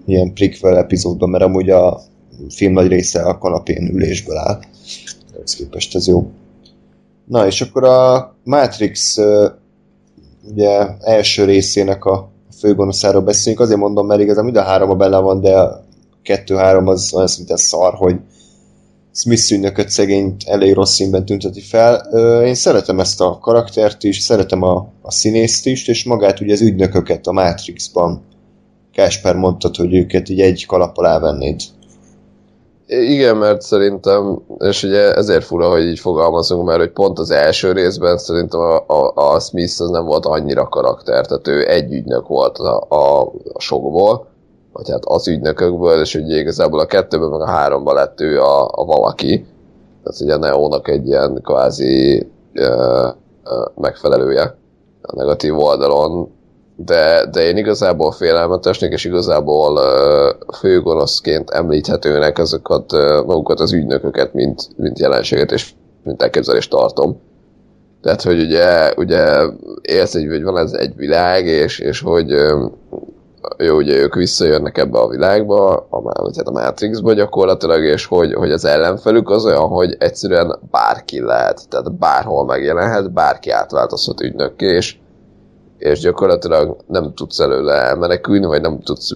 ilyen prequel epizódban, mert amúgy a film nagy része a kanapén ülésből áll. Ez képest ez jó. Na, és akkor a Matrix ugye első részének a főgonoszáról beszélünk, azért mondom, mert igazán mind a három benne van, de a kettő-három az olyan szinten szar, hogy Smith ügynököt szegényt elég rossz színben tünteti fel. Én szeretem ezt a karaktert is, szeretem a, a színészt is, és magát ugye az ügynököket a Matrixban. Kásper mondtad, hogy őket így egy kalap alá vennéd. Igen, mert szerintem, és ugye ezért fura, hogy így fogalmazunk, mert hogy pont az első részben szerintem a, a, a Smith az nem volt annyira karakter, tehát ő egy ügynök volt a, a, a sokból, vagy hát az ügynökökből, és ugye igazából a kettőben meg a háromban lett ő a, a valaki, tehát ugye a Neónak egy ilyen kvázi ö, ö, megfelelője a negatív oldalon, de, de én igazából félelmetesnek, és igazából uh, főgonoszként említhetőnek azokat uh, magukat az ügynököket, mint, mint jelenséget, és mint elképzelést tartom. Tehát, hogy ugye, ugye élsz egy, hogy van ez egy világ, és, és hogy jó, ugye ők visszajönnek ebbe a világba, a, vagy hát a Matrixba gyakorlatilag, és hogy, hogy az ellenfelük az olyan, hogy egyszerűen bárki lehet, tehát bárhol megjelenhet, bárki átváltozhat ügynökké, és, és gyakorlatilag nem tudsz előle elmenekülni, vagy nem tudsz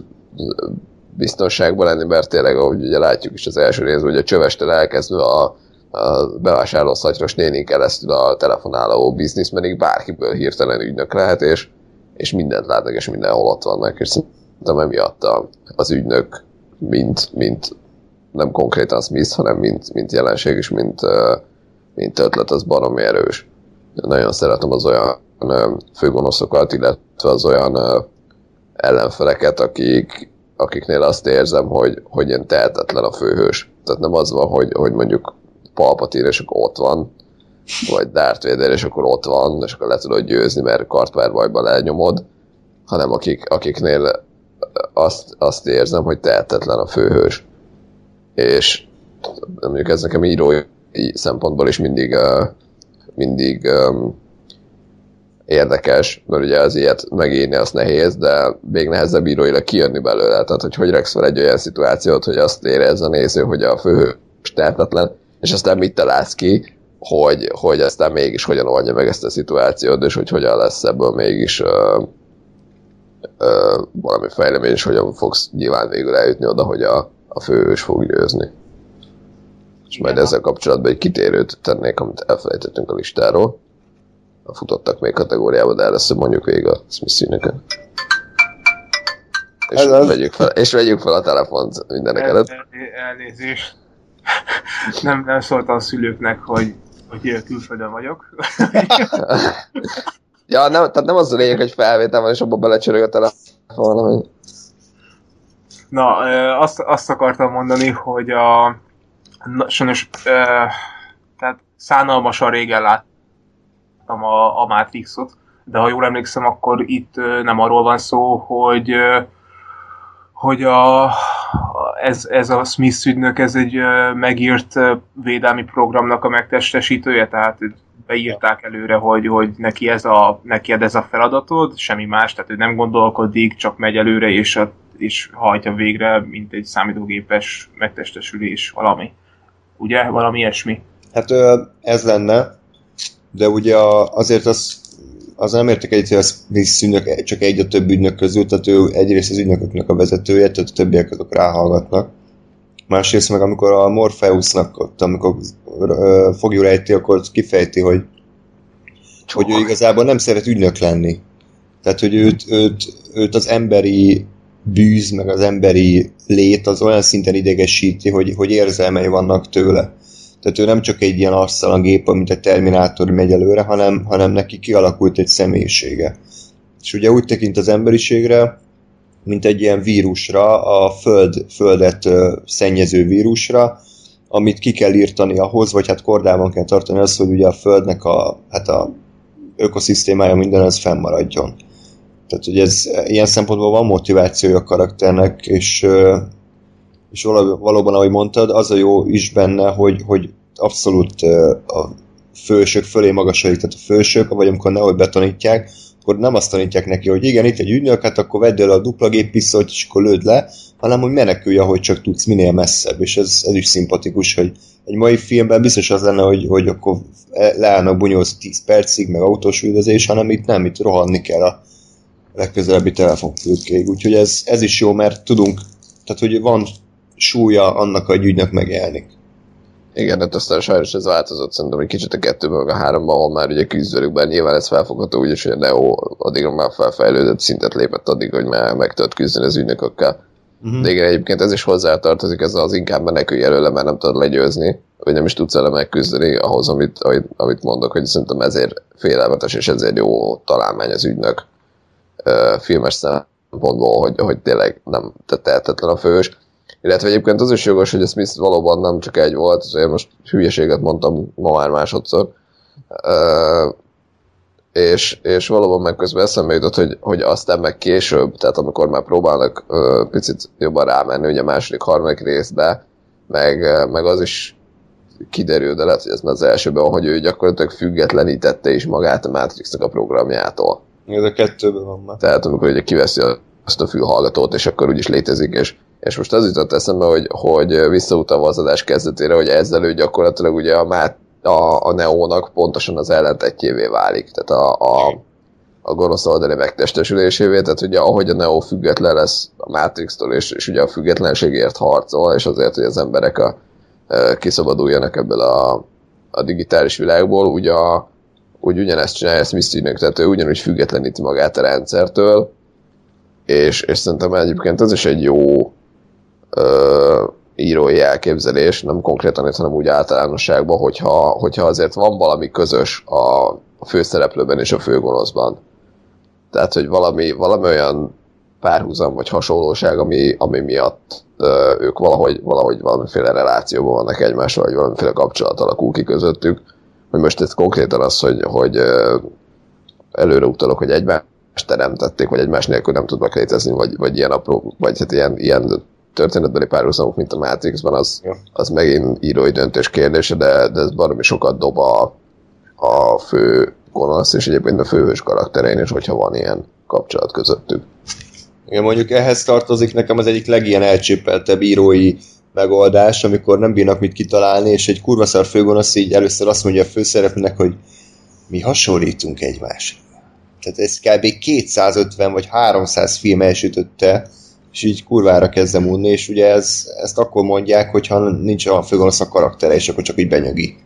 biztonságban lenni, mert tényleg, ahogy ugye látjuk is az első részben, hogy a csövestel elkezdve a, a bevásárló szatyros néni keresztül a telefonáló bizniszmenig bárkiből hirtelen ügynök lehet, és, és mindent látnak, és mindenhol ott vannak, és szerintem emiatt a, az ügynök mint, mint nem konkrétan Smith, hanem mint, mint jelenség és mint, mint ötlet, az baromi erős. Nagyon szeretem az olyan főgonoszokat, illetve az olyan ellenfeleket, akik, akiknél azt érzem, hogy, hogy ilyen tehetetlen a főhős. Tehát nem az van, hogy, hogy mondjuk Palpatine, és akkor ott van, vagy Darth Vader, és akkor ott van, és akkor le tudod győzni, mert kartvárbajba lenyomod, hanem akik, akiknél azt, azt érzem, hogy tehetetlen a főhős. És mondjuk ez nekem írói szempontból is mindig, mindig érdekes, mert ugye az ilyet megírni az nehéz, de még nehezebb íróilag kijönni belőle. Tehát, hogy hogy reksz fel egy olyan szituációt, hogy azt érezze a néző, hogy a főhős tehetetlen, és aztán mit találsz ki, hogy, hogy aztán mégis hogyan oldja meg ezt a szituációt, és hogy hogyan lesz ebből mégis uh, uh, valami fejlemény, és hogyan fogsz nyilván végül eljutni oda, hogy a, a főhős fog győzni. És majd ezzel kapcsolatban egy kitérőt tennék, amit elfelejtettünk a listáról futottak még kategóriába, de először mondjuk végig a smith És vegyük, fel, és vegyük fel a telefont mindenek El, előtt. El, elnézést. Nem, nem szóltam a szülőknek, hogy, hogy külföldön vagyok. ja, nem, tehát nem az a lényeg, hogy felvétel van, és abban belecsörög a telefon, hogy... Na, azt, azt akartam mondani, hogy a na, sajnos, tehát szánalmasan régen lát, láttam a, a Matrixot, de ha jól emlékszem, akkor itt nem arról van szó, hogy hogy a, ez, ez a Smith ügynök, ez egy megírt védelmi programnak a megtestesítője, tehát beírták előre, hogy, hogy neki, ez a, neki ez a feladatod, semmi más, tehát ő nem gondolkodik, csak megy előre, és, a, és hajtja végre, mint egy számítógépes megtestesülés, valami. Ugye? Valami ilyesmi. Hát ez lenne, de ugye azért az, az nem értek egyet, hogy a Smith ügynök csak egy a több ügynök közül, tehát ő egyrészt az ügynököknek a vezetője, tehát a többiek azok ráhallgatnak. Másrészt meg amikor a Morpheusnak ott, amikor fogjuk rejti, akkor kifejti, hogy, hogy ő igazából nem szeret ügynök lenni. Tehát, hogy őt, őt, őt az emberi bűz, meg az emberi lét az olyan szinten idegesíti, hogy, hogy érzelmei vannak tőle. Tehát ő nem csak egy ilyen arctalan gép, mint a Terminátor megy előre, hanem, hanem neki kialakult egy személyisége. És ugye úgy tekint az emberiségre, mint egy ilyen vírusra, a föld, földet ö, szennyező vírusra, amit ki kell írtani ahhoz, vagy hát kordában kell tartani az, hogy ugye a földnek a, hát a ökoszisztémája minden az fennmaradjon. Tehát, hogy ez ilyen szempontból van motivációja a karakternek, és, és valóban, ahogy mondtad, az a jó is benne, hogy, hogy abszolút a fősök fölé magasodik, tehát a fősök, vagy amikor nehogy betanítják, akkor nem azt tanítják neki, hogy igen, itt egy ügynök, hát akkor vedd el a dupla géppisztolyt, és akkor lőd le, hanem hogy menekülj, ahogy csak tudsz, minél messzebb, és ez, ez is szimpatikus, hogy egy mai filmben biztos az lenne, hogy, hogy akkor leállnak bunyolsz 10 percig, meg autós üldözés, hanem itt nem, itt rohanni kell a legközelebbi telefonfülkéig, úgyhogy ez, ez is jó, mert tudunk, tehát hogy van súlya annak, hogy ügynök megjelenik. Igen, hát aztán sajnos ez változott szerintem egy kicsit a kettőben, meg a háromban, ahol már ugye küzdvelük, bár nyilván ez felfogható, úgyis, hogy a Neo addigra már felfejlődött, szintet lépett addig, hogy már meg tudott küzdeni az ügynökökkel. Uh-huh. De igen, egyébként ez is hozzátartozik, ez az inkább menekülj előle, mert nem tudod legyőzni, vagy nem is tudsz ele megküzdeni ahhoz, amit, amit, amit mondok, hogy szerintem ezért félelmetes, és ezért jó találmány az ügynök uh, filmes szempontból, hogy, hogy tényleg nem tehetetlen a fős illetve egyébként az is jogos, hogy a Smith valóban nem csak egy volt, azért most hülyeséget mondtam ma már másodszor. Uh, és, és valóban meg közben eszembe jutott, hogy, hogy aztán meg később, tehát amikor már próbálnak uh, picit jobban rámenni ugye a második, harmadik részbe, meg, meg az is kiderül, de lehet, hogy ez már az elsőben, hogy ő gyakorlatilag függetlenítette is magát a Matrixnak a programjától. Ez a kettőben van már. Tehát amikor ugye kiveszi azt a fülhallgatót, és akkor úgyis létezik, és és most az jutott eszembe, hogy, hogy visszautalva az adás kezdetére, hogy ezzel ő gyakorlatilag ugye a, Mát, a, a Neónak pontosan az ellentetjévé válik. Tehát a, a, a gonosz oldali megtestesülésévé, tehát ugye ahogy a Neo független lesz a Matrix-tól, és, és ugye a függetlenségért harcol, és azért, hogy az emberek a, kiszabaduljanak ebből a, a digitális világból, ugye a, úgy ugyanezt csinálja Smith tehát ő ugyanúgy függetleníti magát a rendszertől, és, és szerintem egyébként ez is egy jó írói elképzelés, nem konkrétan hanem úgy általánosságban, hogyha, hogyha azért van valami közös a, főszereplőben és a főgonoszban. Tehát, hogy valami, valami olyan párhuzam vagy hasonlóság, ami, ami miatt ö, ők valahogy, valahogy valamiféle relációban vannak egymással, vagy valamiféle kapcsolat alakul ki közöttük. Hogy most ez konkrétan az, hogy, hogy előre utalok, hogy egymást teremtették, vagy egymás nélkül nem tudnak létezni, vagy, vagy ilyen apró, vagy hát ilyen, ilyen történetbeli párhuzamok, mint a Matrixban, az, ja. az megint írói döntés kérdése, de, de ez baromi sokat dob a, a fő gonosz, és egyébként a főhős karakterén is, hogyha van ilyen kapcsolat közöttük. Igen, mondjuk ehhez tartozik nekem az egyik legilyen elcsépeltebb írói megoldás, amikor nem bírnak mit kitalálni, és egy kurva szar főgonosz így először azt mondja a főszereplőnek, hogy mi hasonlítunk egymásra. Tehát ez kb. 250 vagy 300 film elsütötte, és így kurvára kezdem unni, és ugye ez, ezt akkor mondják, hogyha nincs a főgonosz a karaktere, és akkor csak így benyögi.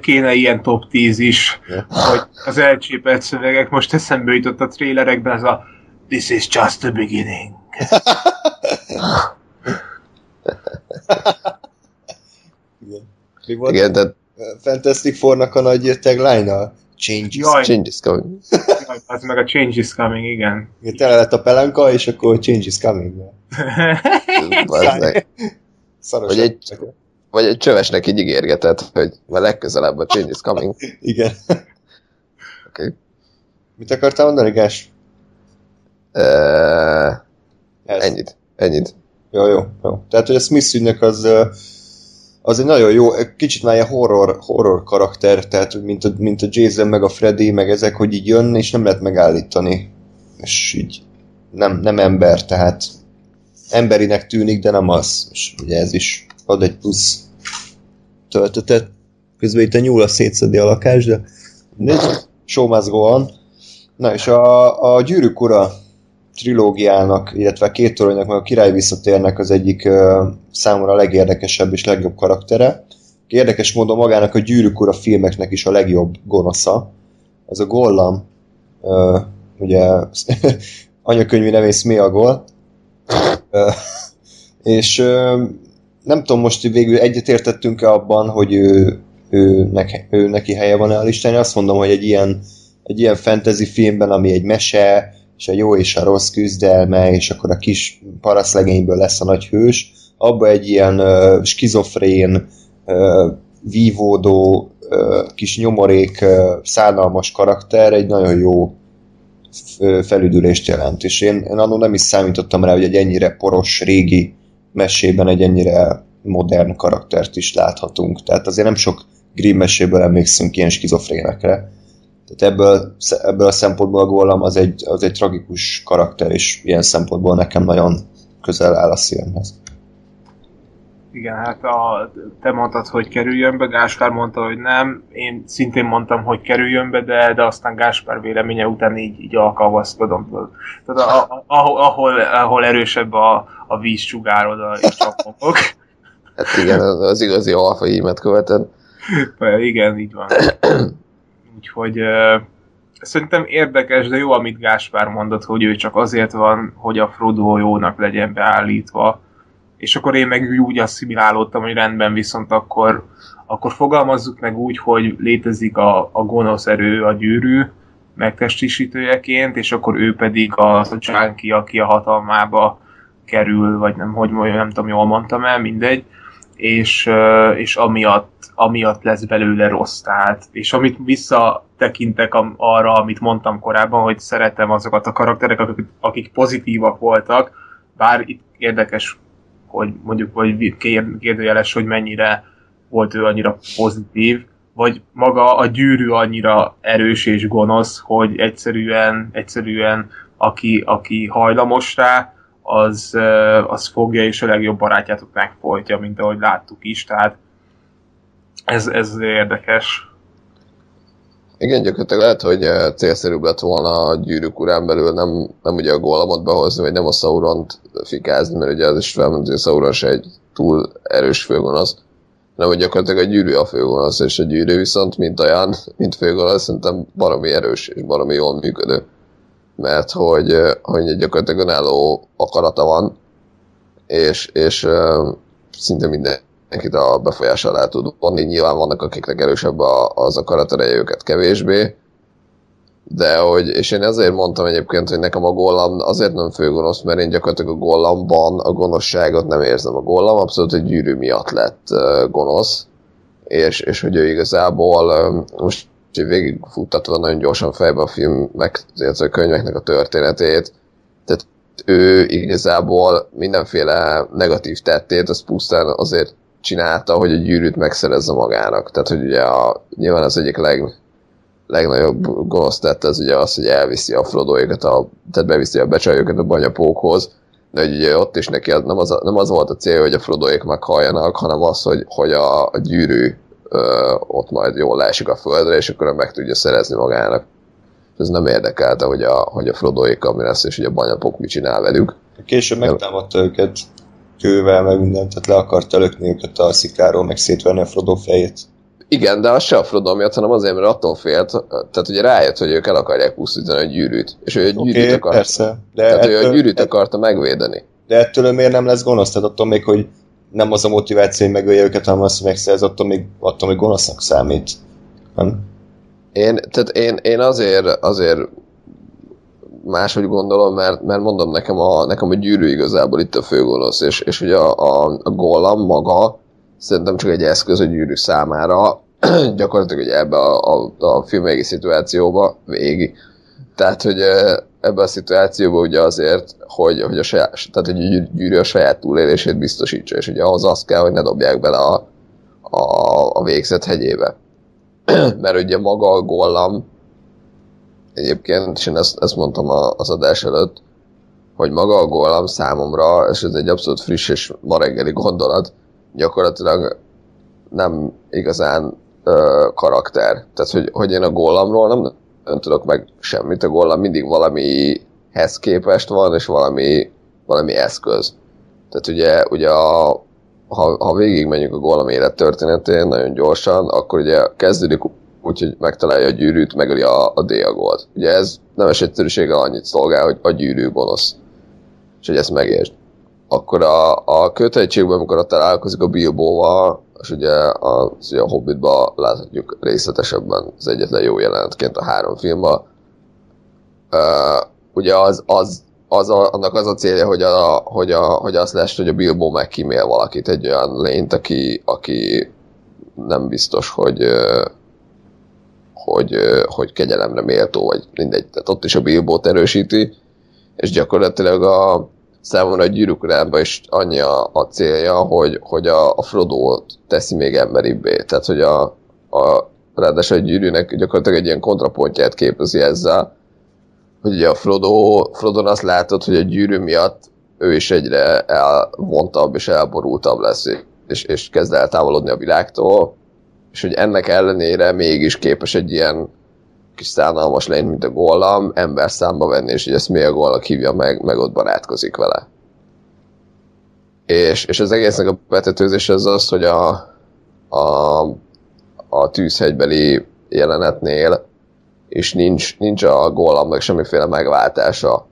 Kéne ilyen top 10 is, ja. hogy az elcsépelt szövegek, most eszembe jutott a trélerekben ez a This is just the beginning. Igen. Mi volt? Igen, de... Fantastic Four-nak a nagy tagline-a? Change is, Jaj. change is coming. Jaj, az meg a change is coming, igen. Igen, tele lett a pelenka, és akkor change is coming. vagy egy, vagy egy csövesnek így ígérgetett, hogy már legközelebb a change is coming. Igen. Okay. Mit akartál mondani, Gás? Uh, ennyit. Ennyit. Jó, jó, jó. Tehát, hogy a Smith ügynök az, az egy nagyon jó, kicsit már ilyen horror, horror karakter, tehát mint a, mint a Jason, meg a Freddy, meg ezek, hogy így jön, és nem lehet megállítani. És így nem, nem ember, tehát emberinek tűnik, de nem az. És ugye ez is ad egy plusz töltetet. Közben itt a nyúl a szétszedi a lakás, de mindegy, show must go on. Na és a, a Gyűrűk Ura trilógiának, illetve a két toronynak, meg a király visszatérnek az egyik uh, számomra legérdekesebb és legjobb karaktere. Érdekes módon magának a Gyűrűk Ura filmeknek is a legjobb gonosza. Az a Gollam, uh, ugye anyakönyvi nevén Smeagol. És uh, nem tudom most végül egyetértettünk-e abban, hogy ő, ő, nek, ő neki helye van-e a listán. Azt mondom, hogy egy ilyen, egy ilyen fantasy filmben, ami egy mese, és a jó és a rossz küzdelme, és akkor a kis paraszlegényből lesz a nagy hős, abba egy ilyen uh, skizofrén, uh, vívódó, uh, kis nyomorék, uh, szánalmas karakter egy nagyon jó felüdülést jelent. És én, én annól nem is számítottam rá, hogy egy ennyire poros, régi mesében egy ennyire modern karaktert is láthatunk. Tehát azért nem sok Grimm meséből emlékszünk ilyen skizofrénekre. Tehát ebből, ebből a szempontból a Gollam az egy, az egy tragikus karakter, és ilyen szempontból nekem nagyon közel áll a szívemhez. Igen, hát a, te mondtad, hogy kerüljön be, Gáspár mondta, hogy nem, én szintén mondtam, hogy kerüljön be, de, de aztán Gáspár véleménye után így, így alkalmazkodom. Tehát a, a, ahol, ahol, ahol erősebb a, a víz sugárod, és csapogok. Hát igen, az, az igazi alfa követed. Igen, így van. Úgyhogy szerintem érdekes, de jó, amit Gáspár mondott, hogy ő csak azért van, hogy a Frodo jónak legyen beállítva. És akkor én meg úgy asszimilálódtam, hogy rendben, viszont akkor, akkor fogalmazzuk meg úgy, hogy létezik a, a gonosz erő, a gyűrű, megtestisítőjeként, és akkor ő pedig az a junkie, aki a hatalmába kerül, vagy nem, hogy nem tudom, jól mondtam el, mindegy, és, és amiatt, amiatt lesz belőle rossz. Tehát, és amit visszatekintek arra, amit mondtam korábban, hogy szeretem azokat a karakterek, akik, akik pozitívak voltak, bár itt érdekes, hogy mondjuk, vagy kérdőjeles, hogy mennyire volt ő annyira pozitív, vagy maga a gyűrű annyira erős és gonosz, hogy egyszerűen, egyszerűen aki, aki hajlamos rá, az, az fogja és a legjobb barátját ott megfojtja, mint ahogy láttuk is, tehát ez, ez érdekes. Igen, gyakorlatilag lehet, hogy célszerűbb lett volna a gyűrűk urán belül nem, nem ugye a gólamot behozni, vagy nem a Sauront fikázni, mert ugye az is felment, hogy a Sauron se egy túl erős főgonosz, hanem hogy gyakorlatilag a gyűrű a főgonosz, és a gyűrű viszont, mint olyan, mint főgonosz, szerintem baromi erős és baromi jól működő mert hogy, hogy gyakorlatilag önálló akarata van, és, és szinte mindenkit a befolyás alá tud vonni. Nyilván vannak, akiknek erősebb az akaratereje, őket kevésbé, de hogy, és én ezért mondtam egyébként, hogy nekem a gollam azért nem főgonosz, mert én gyakorlatilag a gollamban a gonoszságot nem érzem. A gollam abszolút egy gyűrű miatt lett gonosz, és, és hogy ő igazából most úgyhogy végigfuttatva nagyon gyorsan fejbe a film, meg a könyveknek a történetét. Tehát ő igazából mindenféle negatív tettét, az pusztán azért csinálta, hogy a gyűrűt megszerezze magának. Tehát, hogy ugye a, nyilván az egyik leg, legnagyobb gonosz tett az ugye az, hogy elviszi a Frodoékat, a, tehát beviszi a becsajokat a banyapókhoz, de hogy ugye ott is neki az, nem, az, nem az volt a cél, hogy a Frodoék meghalljanak, hanem az, hogy, hogy a, a gyűrű ott majd jól leesik a földre, és akkor meg tudja szerezni magának. Ez nem érdekelte, hogy a, hogy a Frodoék mi lesz, és hogy a banyapok mit csinál velük. Később megtámadta őket kővel, meg mindent, tehát le akarta lökni őket a szikáról, meg szétverni a Frodo fejét. Igen, de az se a Frodo miatt, hanem azért, mert attól félt, tehát ugye rájött, hogy ők el akarják pusztítani a gyűrűt, és ő egy gyűrűt okay, akart, persze, de tehát ettől, ő a gyűrűt akarta megvédeni. De ettől ő miért nem lesz gonosz? Tehát attól még, hogy nem az a motiváció, hogy megölje őket, hanem az, hogy megszerz, attól még, attól még gonosznak számít. Nem? Én, tehát én, én azért, azért máshogy gondolom, mert, mert mondom nekem a, nekem a gyűrű igazából itt a főgonosz, és, és ugye a, a, a gollam maga szerintem csak egy eszköz a gyűrű számára, gyakorlatilag ugye ebbe a, a, a filmvégi szituációba, végi, Tehát, hogy ebben a szituációban ugye azért, hogy, hogy a, saját, tehát, hogy gyűrű a saját túlélését biztosítsa, és ugye ahhoz az kell, hogy ne dobják bele a, a, a végzet hegyébe. Mert ugye maga a gollam, egyébként, és én ezt, ezt mondtam az adás előtt, hogy maga a gollam számomra, és ez egy abszolút friss és ma reggeli gondolat, gyakorlatilag nem igazán ö, karakter. Tehát, hogy, hogy én a gollamról nem, nem tudok meg semmit, a gollam mindig valamihez képest van, és valami, valami eszköz. Tehát ugye, ugye a, ha, ha végigmenjük a gollam élet történetén nagyon gyorsan, akkor ugye kezdődik úgy, hogy megtalálja a gyűrűt, megöli a, a Diagolt. Ugye ez nemes egyszerűséggel annyit szolgál, hogy a gyűrű gonosz. És hogy ezt megértsd. Akkor a, a kötegységben, amikor találkozik a Bilbóval, és ugye a, ugye a Hobbitban láthatjuk részletesebben az egyetlen jó jelenetként a három filmben. Uh, ugye az, az, az a, annak az a célja, hogy, a, hogy, a, hogy azt lesz, hogy a Bilbo megkímél valakit, egy olyan lényt, aki, aki nem biztos, hogy hogy, hogy kegyelemre méltó, vagy mindegy. Tehát ott is a Bilbo erősíti, és gyakorlatilag a, számomra a gyűrűk is annyi a, a célja, hogy, hogy a, a frodo teszi még emberibbé. Tehát, hogy a, a ráadásul a gyűrűnek gyakorlatilag egy ilyen kontrapontját képezi ezzel, hogy ugye a Frodo, Frodon azt látod, hogy a gyűrű miatt ő is egyre elvontabb és elborultabb lesz, és, és kezd eltávolodni a világtól, és hogy ennek ellenére mégis képes egy ilyen kis szánalmas lény, mint a Gollam, ember számba venni, és hogy ezt mi a Gollam hívja meg, meg ott barátkozik vele. És, és az egésznek a betetőzés az az, hogy a, a, a tűzhegybeli jelenetnél és nincs, nincs a Gollamnak semmiféle megváltása.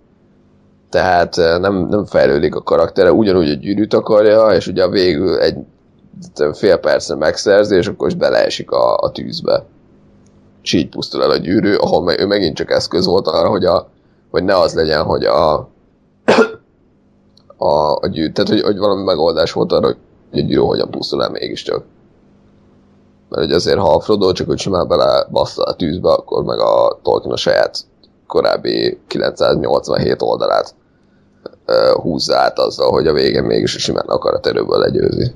Tehát eh, nem, nem fejlődik a karaktere, ugyanúgy a gyűrűt akarja, és ugye a végül egy fél percre megszerzi, és akkor is beleesik a, a tűzbe és így pusztul el a gyűrű, ahol ő megint csak eszköz volt arra, hogy, a, hogy ne az legyen, hogy a, a, a gyűrű, tehát hogy, hogy valami megoldás volt arra, hogy a gyűrű hogyan pusztul el mégiscsak. Mert hogy azért, ha a Frodo csak úgy simán bele bassza a tűzbe, akkor meg a Tolkien a saját korábbi 987 oldalát húzza át azzal, hogy a végén mégis a simán akarat erőből legyőzi.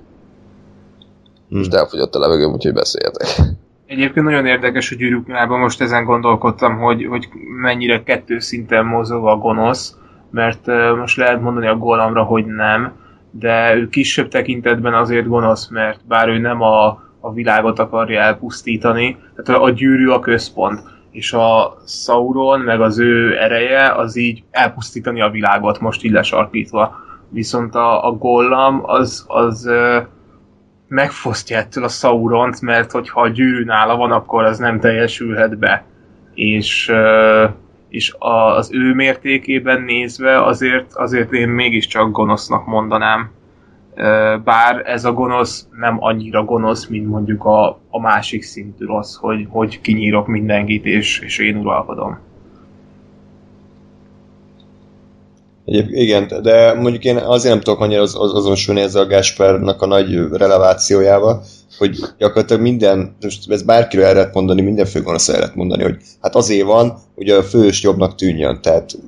Hmm. Most elfogyott a levegőm, úgyhogy beszéljetek. Egyébként nagyon érdekes, hogy gyűrűknálban most ezen gondolkodtam, hogy, hogy mennyire kettő szinten mozog a gonosz, mert most lehet mondani a golamra, hogy nem, de ő kisebb tekintetben azért gonosz, mert bár ő nem a, a világot akarja elpusztítani, tehát a gyűrű a központ, és a Sauron, meg az ő ereje, az így elpusztítani a világot, most így lesarkítva. Viszont a, a Gollam az, az uh, megfosztja ettől a Sauront, mert hogyha a gyűrű nála van, akkor az nem teljesülhet be. És, és az ő mértékében nézve azért, azért én mégiscsak gonosznak mondanám. Bár ez a gonosz nem annyira gonosz, mint mondjuk a, a másik szintű rossz, hogy, hogy kinyírok mindenkit, és, és én uralkodom. Igen, de mondjuk én azért nem tudok annyira az, az, azonosulni ezzel a Gáspernak a nagy relevációjával, hogy gyakorlatilag minden, most ez bárkiről el lehet mondani, minden főgonosz el lehet mondani, hogy hát azért van, hogy a fős jobbnak tűnjön, tehát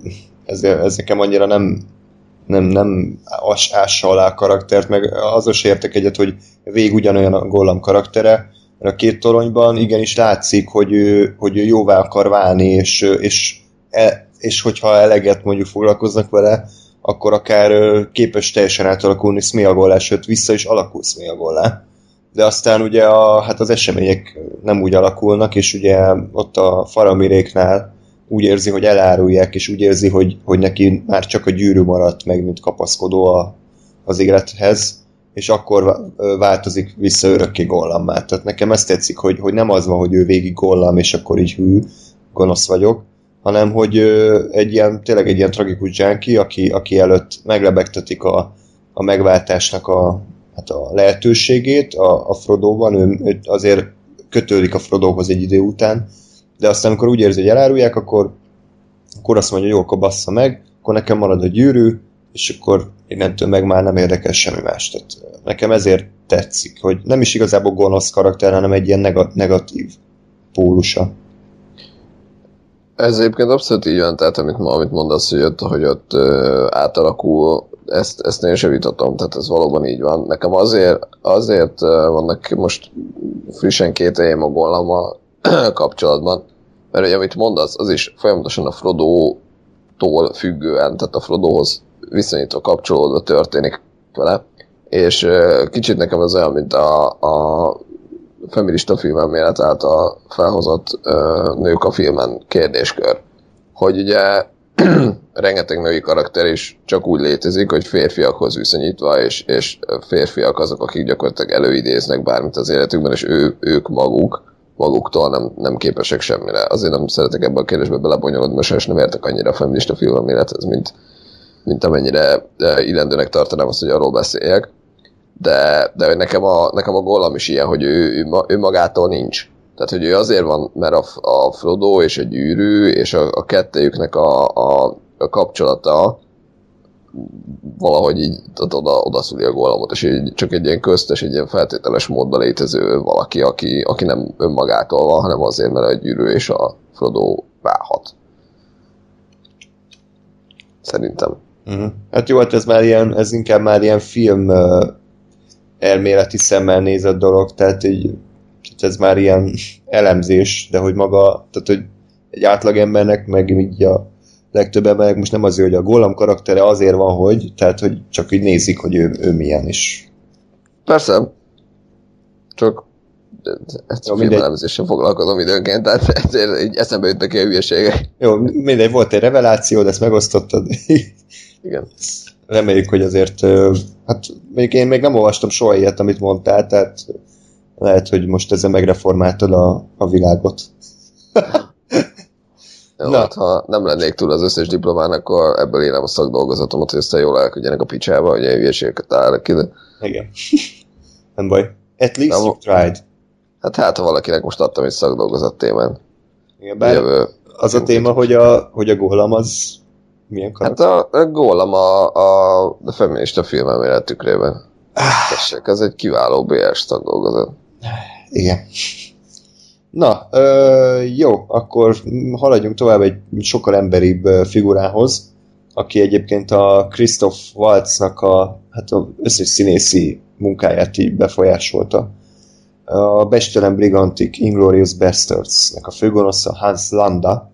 ez, ez nekem annyira nem, nem, nem ás, ássa alá a karaktert, meg azos értek egyet, hogy végig ugyanolyan a Gollam karaktere, mert a két toronyban igenis látszik, hogy ő, hogy ő jóvá akar válni, és, és e, és hogyha eleget mondjuk foglalkoznak vele, akkor akár képes teljesen átalakulni Smeagolá, sőt vissza is alakul Smeagolá. De aztán ugye a, hát az események nem úgy alakulnak, és ugye ott a Faramiréknál úgy érzi, hogy elárulják, és úgy érzi, hogy, hogy neki már csak a gyűrű maradt meg, mint kapaszkodó a, az élethez, és akkor változik vissza örökké Gollammá. Tehát nekem ezt tetszik, hogy, hogy nem az van, hogy ő végig Gollam, és akkor így hű, gonosz vagyok, hanem hogy egy ilyen, tényleg egy ilyen tragikus dzsánki, aki, aki előtt meglebegtetik a, a megváltásnak a, hát a lehetőségét a, a Frodo-ban, ő, ő azért kötődik a Frodohoz egy idő után, de aztán amikor úgy érzi, hogy elárulják, akkor, akkor azt mondja, hogy jó, akkor bassza meg, akkor nekem marad a gyűrű, és akkor innentől meg már nem érdekel semmi más. Tehát nekem ezért tetszik, hogy nem is igazából gonosz karakter, hanem egy ilyen negatív pólusa. Ez egyébként abszolút így van, tehát amit, amit mondasz, hogy ott, hogy ott ö, átalakul, ezt, ezt én sem vitatom, tehát ez valóban így van. Nekem azért, azért vannak most frissen két éjjel a gollammal kapcsolatban, mert hogy amit mondasz, az is folyamatosan a Frodo-tól függően, tehát a Frodohoz viszonyítva kapcsolódva történik vele, és kicsit nekem ez olyan, mint a, a feminista filmelmélet által felhozott ö, nők a filmen kérdéskör. Hogy ugye rengeteg női karakter is csak úgy létezik, hogy férfiakhoz viszonyítva, és, és férfiak azok, akik gyakorlatilag előidéznek bármit az életükben, és ő, ők maguk, maguktól nem, nem képesek semmire. Azért nem szeretek ebbe a kérdésbe belebonyolodni, mert sajnos nem értek annyira a feminista filmelmélethez, mint, mint amennyire illendőnek tartanám azt, hogy arról beszéljek de, de nekem a, nekem a gollam is ilyen, hogy ő, ő, magától nincs. Tehát, hogy ő azért van, mert a, a Frodo és a gyűrű, és a, a kettejüknek a, a, a kapcsolata valahogy így oda, oda szüli a gollamot, és így csak egy ilyen köztes, egy ilyen feltételes módban létező valaki, aki, aki nem önmagától van, hanem azért, mert a gyűrű és a Frodo válhat. Szerintem. Uh-huh. Hát jó, hát ez már ilyen, ez inkább már ilyen film uh, elméleti szemmel nézett dolog, tehát így, ez már ilyen elemzés, de hogy maga, tehát hogy egy átlagembernek, meg így a legtöbb embernek most nem azért, hogy a gólam karaktere azért van, hogy, tehát hogy csak így nézik, hogy ő, ő milyen is. Persze. Csak ezt a filmelemzéssel foglalkozom időnként, tehát ezért így eszembe jöttek a hülyeségek. Jó, mindegy, volt egy reveláció, de ezt megosztottad. Igen reméljük, hogy azért, hát még én még nem olvastam soha ilyet, amit mondtál, tehát lehet, hogy most ezzel megreformáltad a, a világot. Jó, Na. hát ha nem lennék túl az összes diplomán, akkor ebből élem a szakdolgozatomat, hogy aztán jól elküldjenek a picsába, hogy ilyen hülyeségeket állnak ki, de... Igen. nem baj. At least nem, you tried. Hát hát, ha valakinek most adtam egy szakdolgozat témán. Igen, bár Jövő, az a téma, hogy a, hogy a gólam az milyen karakter? Hát a, a gólam a, a, a feminista filmemélet tükrében. Tessék, ez egy kiváló BS tagdolgozat. Igen. Na, ö, jó, akkor haladjunk tovább egy sokkal emberibb figurához, aki egyébként a Christoph Waltznak a, hát az összes színészi munkáját így befolyásolta. A Bestelen Brigantic Inglorious Bastards-nek a főgonosza Hans Landa.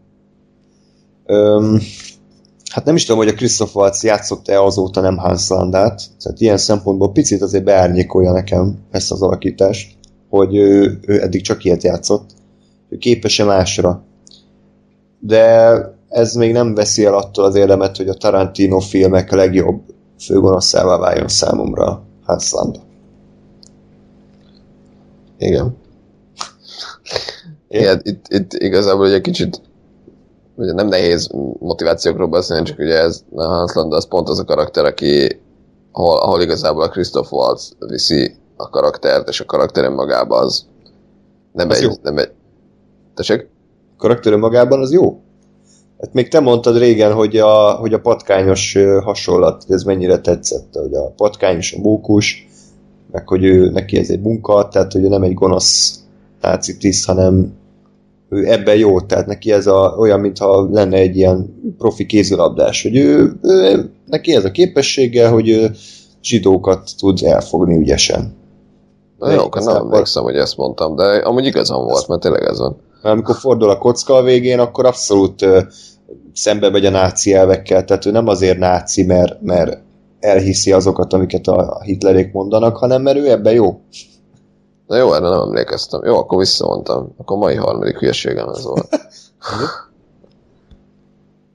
Öm, hát nem is tudom, hogy a Christoph Waltz játszott-e azóta nem Hans Landát, tehát ilyen szempontból picit azért beárnyékolja nekem ezt az alakítást, hogy ő, ő eddig csak ilyet játszott, ő képes-e másra. De ez még nem veszi el attól az érdemet, hogy a Tarantino filmek legjobb főgonoszává váljon számomra Hans Landa. Igen. Igen, itt, itt igazából egy kicsit ugye nem nehéz motivációkról beszélni, csak ugye ez a Hans Landa az pont az a karakter, aki ahol, ahol igazából a Christoph Waltz viszi a karaktert, és a karakter magában az nem az egy, jó. nem egy... Tessék? A karakter magában az jó? Hát még te mondtad régen, hogy a, hogy a patkányos hasonlat, ez mennyire tetszett, hogy a patkányos, a mókus, meg hogy ő, neki ez egy munka, tehát hogy ő nem egy gonosz náci tiszt, hanem ő ebben jó, tehát neki ez a, olyan, mintha lenne egy ilyen profi kézilabdás, hogy ő, ő, neki ez a képessége, hogy ő zsidókat tud elfogni ügyesen. Na jó, nem emlékszem, hogy ezt mondtam, de amúgy igazam volt, mert tényleg ez van. Amikor fordul a kocka a végén, akkor abszolút uh, szembe megy a náci elvekkel, tehát ő nem azért náci, mert, mert elhiszi azokat, amiket a Hitlerék mondanak, hanem mert ő ebben jó. Na jó, erre nem emlékeztem. Jó, akkor visszamondtam. Akkor mai harmadik hülyeségem ez volt.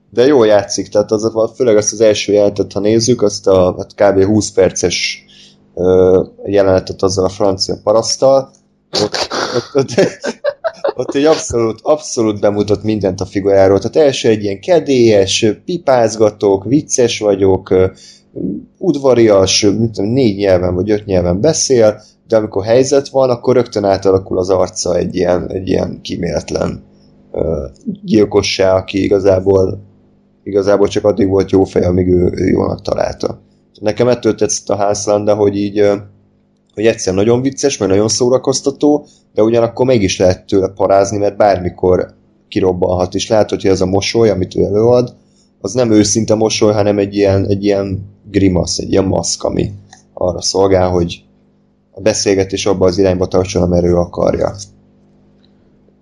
De jó játszik, tehát az, főleg azt az első jelenetet, ha nézzük, azt a hát kb. 20 perces ö, jelenetet azzal a francia parasztal, ott, ott, ott, ott egy abszolút, abszolút bemutat mindent a figuráról. Tehát első egy ilyen kedélyes, pipázgatok, vicces vagyok, udvarias, tudom, négy nyelven vagy öt nyelven beszél, de amikor helyzet van, akkor rögtön átalakul az arca egy ilyen, egy ilyen kíméletlen uh, gyilkossá, aki igazából, igazából csak addig volt jó fej, amíg ő, ő jónak találta. Nekem ettől tetszett a házlanda, hogy így uh, hogy egyszer nagyon vicces, mert nagyon szórakoztató, de ugyanakkor mégis lehet tőle parázni, mert bármikor kirobbanhat, és látod, hogy ez a mosoly, amit ő előad, az nem őszinte mosoly, hanem egy ilyen, egy ilyen grimasz, egy ilyen maszk, ami arra szolgál, hogy a beszélgetés abba az irányba tartson, amerre ő akarja.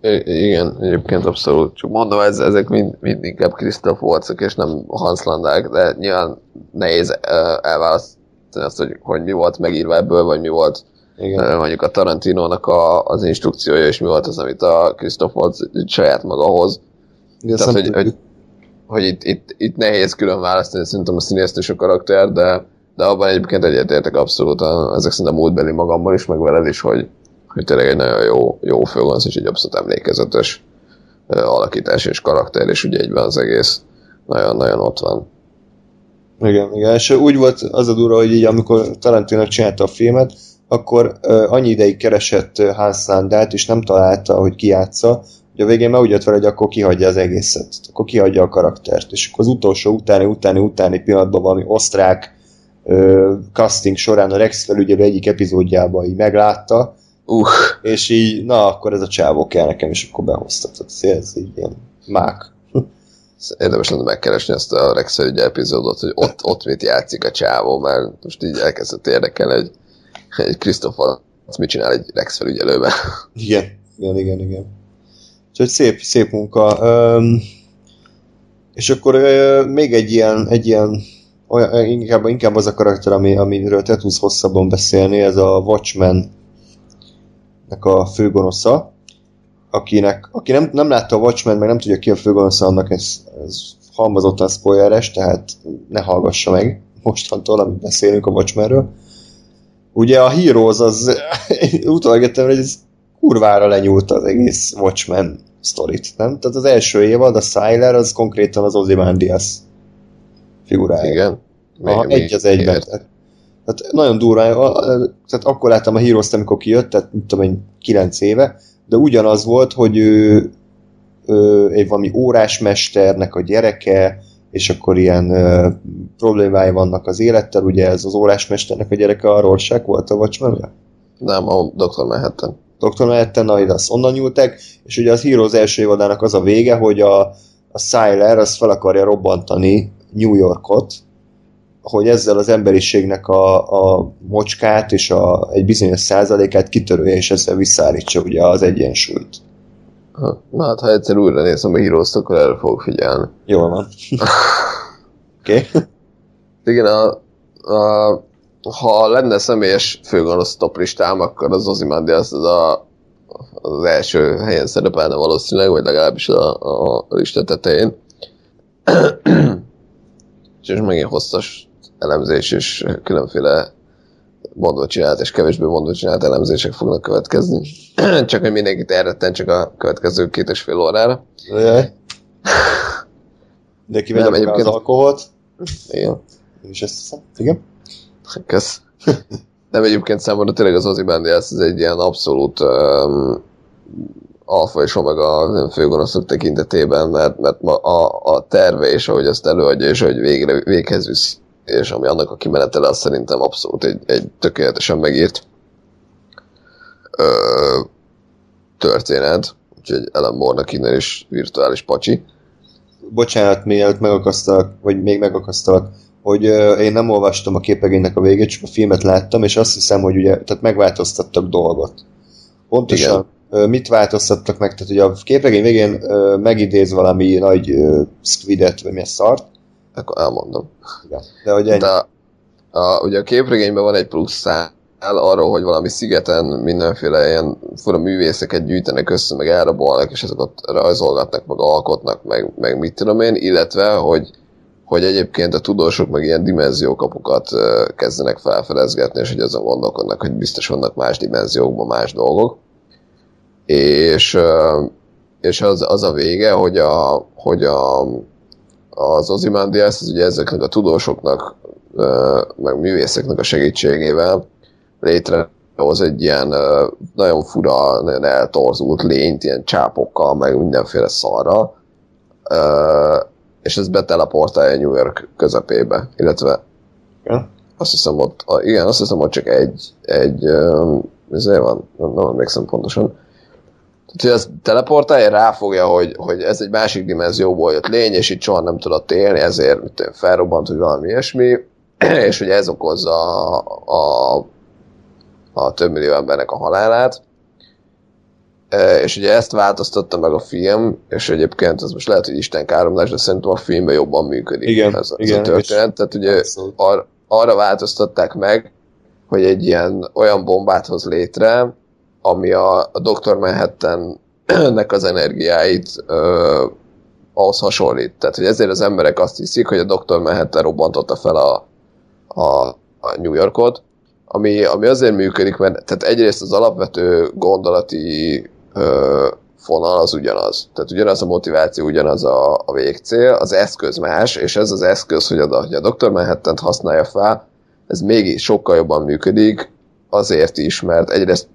I- igen, egyébként abszolút. Csak mondom, ez, ezek mind, mind inkább Christoph Waltzok és nem Hans Landák, de nyilván nehéz ö, elválasztani azt, hogy, hogy mi volt megírva ebből, vagy mi volt Igen. ö, mondjuk a Tarantinónak a, az instrukciója, és mi volt az, amit a Christoph Waltz saját maga hoz. Igen, Tehát, hogy, hogy, hogy itt, itt, itt nehéz külön választani szerintem a színészt és a karakter, de, de abban egyébként egyetértek abszolút, ezek szerintem múltbeli magammal is, meg veled is, hogy, hogy tényleg egy nagyon jó, jó főgonosz és egy abszolút emlékezetes ö, alakítás és karakter, és ugye egyben az egész. Nagyon-nagyon ott van. Igen, igen, és úgy volt az a durva, hogy így amikor Tarantino csinálta a filmet, akkor uh, annyi ideig keresett Hans Landát, és nem találta, hogy ki játsza, hogy a végén már úgy jött vele, hogy akkor kihagyja az egészet, akkor kihagyja a karaktert, és akkor az utolsó utáni, utáni, utáni pillanatban valami osztrák uh, casting során a Rex felügyelő egyik epizódjában így meglátta, Uh, és így, na, akkor ez a csávó kell nekem, és akkor behozta. Tehát ez így ilyen mák. érdemes lenne megkeresni ezt a Rex ügye epizódot, hogy ott, ott mit játszik a csávó, mert most így elkezdett érdekelni, hogy egy Christopher mit csinál egy Rex felügyelőben. Igen, igen, igen, igen. Úgyhogy szép, szép munka. Üm, és akkor ö, még egy ilyen, egy ilyen olyan, inkább, inkább az a karakter, ami, amiről te tudsz hosszabban beszélni, ez a Watchmen nek a főgonosza, akinek, aki nem, nem látta a Watchmen, meg nem tudja ki a főgonosza, annak ez, ez halmazottan spoileres, tehát ne hallgassa meg mostantól, amit beszélünk a Watchmenről. Ugye a Heroes az, utalgettem, hogy ez kurvára lenyúlt az egész Watchmen sztorit, nem? Tehát az első évad, a Sylar, az konkrétan az Ozymandias figurája. Igen. Aha, Még- egy az egyben. Tehát, tehát nagyon a- tehát akkor láttam a heroes amikor kijött, tehát mit tudom én, 9 éve, de ugyanaz volt, hogy ő, ő egy valami órásmesternek a gyereke, és akkor ilyen ö, problémái vannak az élettel, ugye ez az órásmesternek a gyereke a Rorschach volt a watchmen Nem, a Dr. Manhattan. Dr. Manhattan, na, azt onnan nyúltak, és ugye az Heroes első évadának az a vége, hogy a, a Sylar az fel akarja robbantani New Yorkot, hogy ezzel az emberiségnek a, a mocskát és a, egy bizonyos százalékát kitörője, és ezzel visszaállítsa ugye az egyensúlyt. Ha, Na hát, ha egyszer újra nézem a heroes akkor erre fogok figyelni. Jól van. Oké? Okay. Igen, a, a, ha lenne személyes főgonosz top listám, akkor az Ozymandias az a, az első helyen szerepelne valószínűleg, vagy legalábbis a, a lista tetején. És megint hosszas elemzés és különféle mondva csinált és kevésbé mondva csinált elemzések fognak következni. csak hogy mindenkit elretten csak a következő két és fél órára. De kivegyem Nem, az egyébként- alkoholt. Igen. Én is ezt hiszem. Igen? Kösz. Nem egyébként számomra tényleg az Ozymandias ez egy ilyen abszolút um, alfa és omega főgonoszok tekintetében, mert, mert ma a, a terve és ahogy ezt előadja, és ahogy végre, véghez visz, és ami annak a kimenetele, az szerintem abszolút egy, egy tökéletesen megírt ö, történet. Úgyhogy Ellen Moore-nak innen is virtuális pacsi. bocsánat, mielőtt megakasztalak, vagy még megakasztalak, hogy én nem olvastam a képregénynek a végét, csak a filmet láttam, és azt hiszem, hogy ugye, tehát megváltoztattak dolgot. Pontosan uh, mit változtattak meg? Tehát ugye a képregény végén megidéz valami nagy squidet, vagy mi a szart, Akkor elmondom. Igen. de hogy ennyi. De a, ugye a képregényben van egy plusz szál arról, hogy valami szigeten mindenféle ilyen fura művészeket gyűjtenek össze, meg elrabolnak, és ezeket rajzolgatnak, meg alkotnak, meg, meg mit tudom én, illetve, hogy, hogy egyébként a tudósok meg ilyen dimenziókapukat kezdenek felfedezgetni, és hogy azon gondolkodnak, hogy biztos vannak más dimenziókban más dolgok. És, és az, az a vége, hogy a, hogy a, az Ozymandias, az ugye ezeknek a tudósoknak, meg művészeknek a segítségével létrehoz egy ilyen nagyon fura, nagyon eltorzult lényt, ilyen csápokkal, meg mindenféle szarra, és ez beteleportálja New York közepébe, illetve Ja. azt hiszem ott, igen, azt hiszem ott csak egy, egy ezért van, nem emlékszem pontosan, Tehát, hogy az teleportálja, ráfogja, hogy, hogy ez egy másik dimenzióból jött lény, és itt soha nem tudott élni, ezért mit tudom, felrobbant, hogy valami ilyesmi, és hogy ez okozza a, a, a több millió embernek a halálát. E, És ugye ezt változtatta meg a film, és egyébként ez most lehet, hogy Isten káromlás, de szerintem a filmben jobban működik Igen, ez, ez igen, a történet. Tehát ugye ar, arra változtatták meg, hogy egy ilyen olyan bombát hoz létre, ami a, a Dr. Manhattan-nek az energiáit ö, ahhoz hasonlít. Tehát, hogy ezért az emberek azt hiszik, hogy a Dr. Manhattan robbantotta fel a, a, a New Yorkot, ami, ami azért működik, mert tehát egyrészt az alapvető gondolati ö, fonal az ugyanaz. Tehát ugyanaz a motiváció, ugyanaz a, a végcél, az eszköz más, és ez az eszköz, hogy a, hogy a Dr. Manhattan használja fel, ez mégis sokkal jobban működik, azért is, mert egyrészt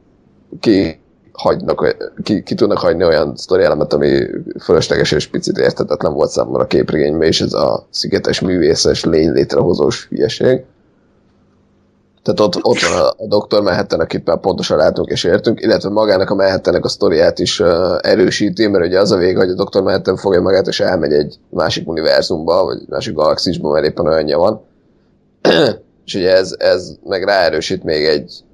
ki hagynak, ki, ki tudnak hagyni olyan sztori elemet, ami fölösleges és picit érthetetlen volt számomra a képregényben, és ez a szigetes művészes lény létrehozós hülyeség. Tehát ott, ott van a, a Dr. Manhattan, akit már pontosan látunk és értünk, illetve magának a Manhattannek a sztoriát is uh, erősíti, mert ugye az a vége, hogy a Dr. Manhattan fogja magát és elmegy egy másik univerzumba, vagy másik galaxisba, mert éppen olyanja van. és ugye ez, ez meg ráerősít még egy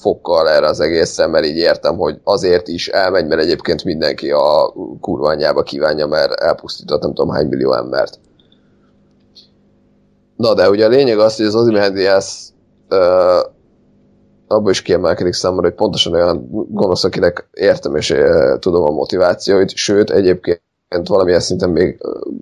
fokkal erre az egészen, mert így értem, hogy azért is elmegy, mert egyébként mindenki a kurványába kívánja, mert elpusztított nem tudom hány millió embert. Na, de ugye a lényeg az, hogy az Ozymandias uh, abból is kiemelkedik számomra, hogy pontosan olyan gonosz, akinek értem és uh, tudom a motivációit, sőt, egyébként valamilyen szinten még uh,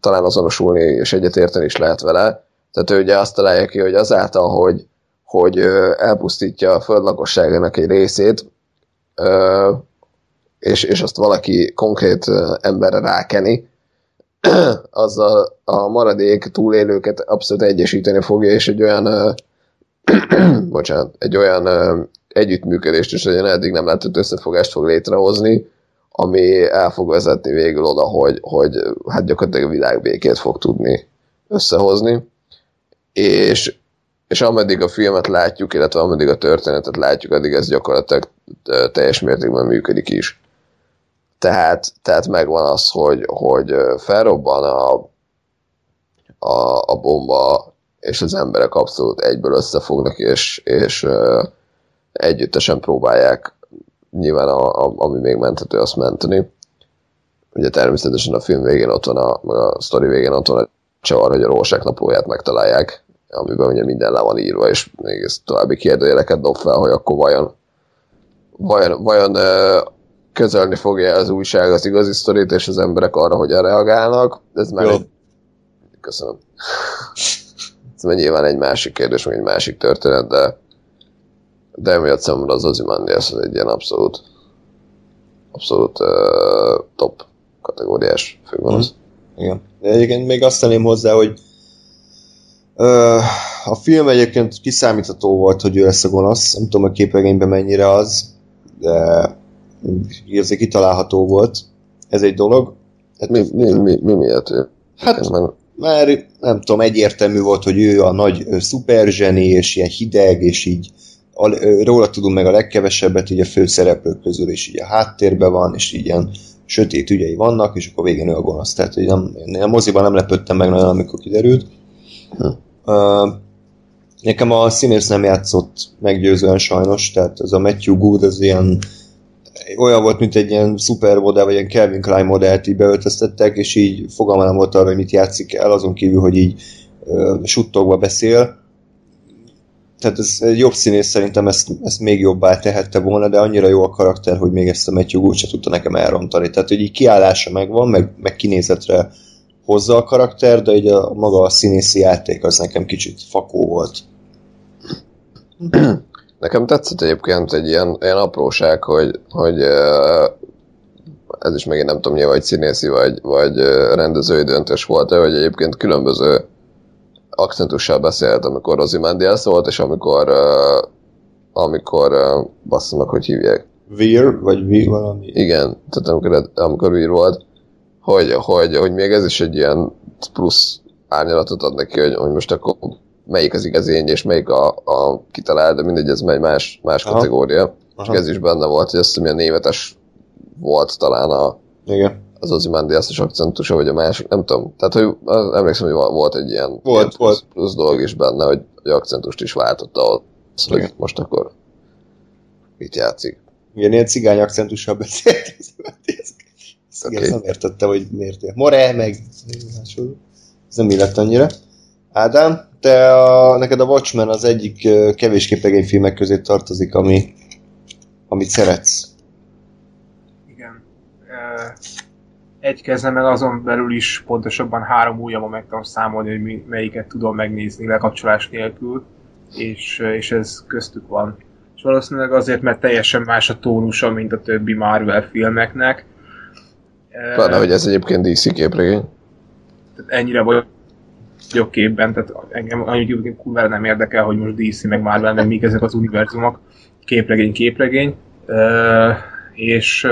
talán azonosulni és egyetérteni is lehet vele. Tehát ő ugye azt találja ki, hogy azáltal, hogy, hogy elpusztítja a föld lakosságának egy részét, és, és azt valaki konkrét emberre rákeni, azzal a maradék túlélőket abszolút egyesíteni fogja, és egy olyan bocsánat, egy olyan együttműködést és olyan eddig nem látott összefogást fog létrehozni, ami el fog vezetni végül oda, hogy, hogy hát gyakorlatilag a világbékét fog tudni összehozni. És, és ameddig a filmet látjuk, illetve ameddig a történetet látjuk, addig ez gyakorlatilag teljes mértékben működik is. Tehát, tehát megvan az, hogy, hogy felrobban a, a, a bomba, és az emberek abszolút egyből összefognak, és, és együttesen próbálják nyilván a, a, ami még menthető, azt menteni. Ugye természetesen a film végén ott van, a, a sztori végén ott van a csavar, hogy a rózsák naplóját megtalálják, amiben ugye minden le van írva, és még ez további kérdőjeleket dob fel, hogy akkor vajon vajon, vajon közölni fogja az újság az igazi sztorit, és az emberek arra, hogyan reagálnak. Ez már Jó. egy... Köszönöm. ez már nyilván egy másik kérdés, meg egy másik történet, de de emiatt számomra az Ozymandias az egy ilyen abszolút abszolút uh, top kategóriás főgonosz. Igen. De egyébként még azt tenném hozzá, hogy a film egyébként kiszámítható volt, hogy ő lesz a gonosz. Nem tudom a képregényben mennyire az, de azért kitalálható volt. Ez egy dolog. Hát, Mi, mi, mi, mi miatt ő? Hát- már nem tudom, egyértelmű volt, hogy ő a nagy szuperzseni, és ilyen hideg, és így a, róla tudunk meg a legkevesebbet, így a főszereplők közül, és így a háttérben van, és így ilyen sötét ügyei vannak, és akkor végén ő a gonosz. Tehát, hogy nem, én a moziban nem lepődtem meg nagyon, amikor kiderült. Hm. Nekem a színész nem játszott meggyőzően sajnos, tehát ez a Matthew Good, az ilyen olyan volt, mint egy ilyen szupermodell, vagy ilyen Calvin Klein modellt így beöltöztettek, és így fogalma nem volt arra, hogy mit játszik el, azon kívül, hogy így uh, suttogva beszél. Tehát ez egy jobb színész szerintem ezt, ezt még jobbá tehette volna, de annyira jó a karakter, hogy még ezt a Matthew Good se tudta nekem elrontani. Tehát, hogy így kiállása megvan, meg, meg kinézetre hozza a karakter, de így a maga a színészi játék az nekem kicsit fakó volt. Nekem tetszett egyébként egy ilyen, ilyen apróság, hogy, hogy ez is megint nem tudom nyilván, hogy színészi vagy, vagy rendezői döntés volt hogy egyébként különböző akcentussal beszélt, amikor Ozymandias volt, és amikor amikor basszom hogy hívják. Veer, vagy Vi valami. Igen, tehát amikor, amikor ír volt, hogy, hogy, hogy még ez is egy ilyen plusz árnyalatot ad neki, hogy, hogy most akkor melyik az igazi én, és melyik a, a kitalált, de mindegy, ez egy más, más Aha. kategória. Csak ez is benne volt, hogy azt hiszem, ilyen németes volt talán a, Igen. az Ozymandias-os akcentusa, vagy a másik, nem tudom. Tehát, hogy emlékszem, hogy volt egy ilyen, Volt, ilyen plusz, volt. plusz dolog is benne, hogy, hogy akcentust is váltotta ott, hogy Igen. most akkor mit játszik. Igen, ilyen cigány akcentussal beszélt. Okay. nem értette, hogy miért ér. More, meg. Ez nem illett annyira. Ádám, te a, neked a Watchmen az egyik ö, kevés képregényfilmek közé tartozik, ami, amit szeretsz. Igen. Egy kezemmel azon belül is pontosabban három ujjamon meg tudom számolni, hogy mi- melyiket tudom megnézni lekapcsolás nélkül, és, és ez köztük van. És valószínűleg azért, mert teljesen más a tónusa, mint a többi Marvel filmeknek. Pláne, hogy ez egyébként DC képregény. ennyire vagyok képben, tehát engem annyit kurvára nem érdekel, hogy most DC meg Marvel, meg mik ezek az univerzumok, képregény, képregény, és,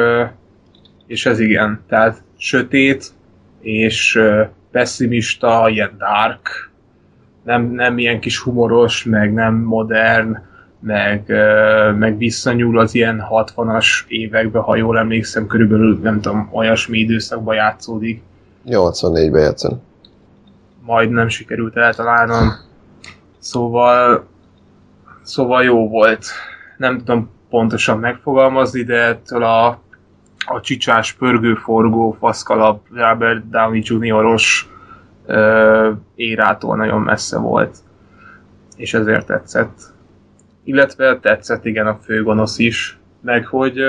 és ez igen, tehát sötét, és pessimista, ilyen dark, nem, nem ilyen kis humoros, meg nem modern, meg, meg visszanyúl az ilyen 60-as évekbe, ha jól emlékszem, körülbelül nem tudom, olyasmi időszakban játszódik, 84-ben játszani. majd nem sikerült eltalálnom. Szóval, szóval jó volt. Nem tudom pontosan megfogalmazni, de ettől a, a csicsás, pörgő-forgó, faszkalap Robert Downey Jr.-os érától nagyon messze volt. És ezért tetszett. Illetve tetszett igen a főgonosz is, meg hogy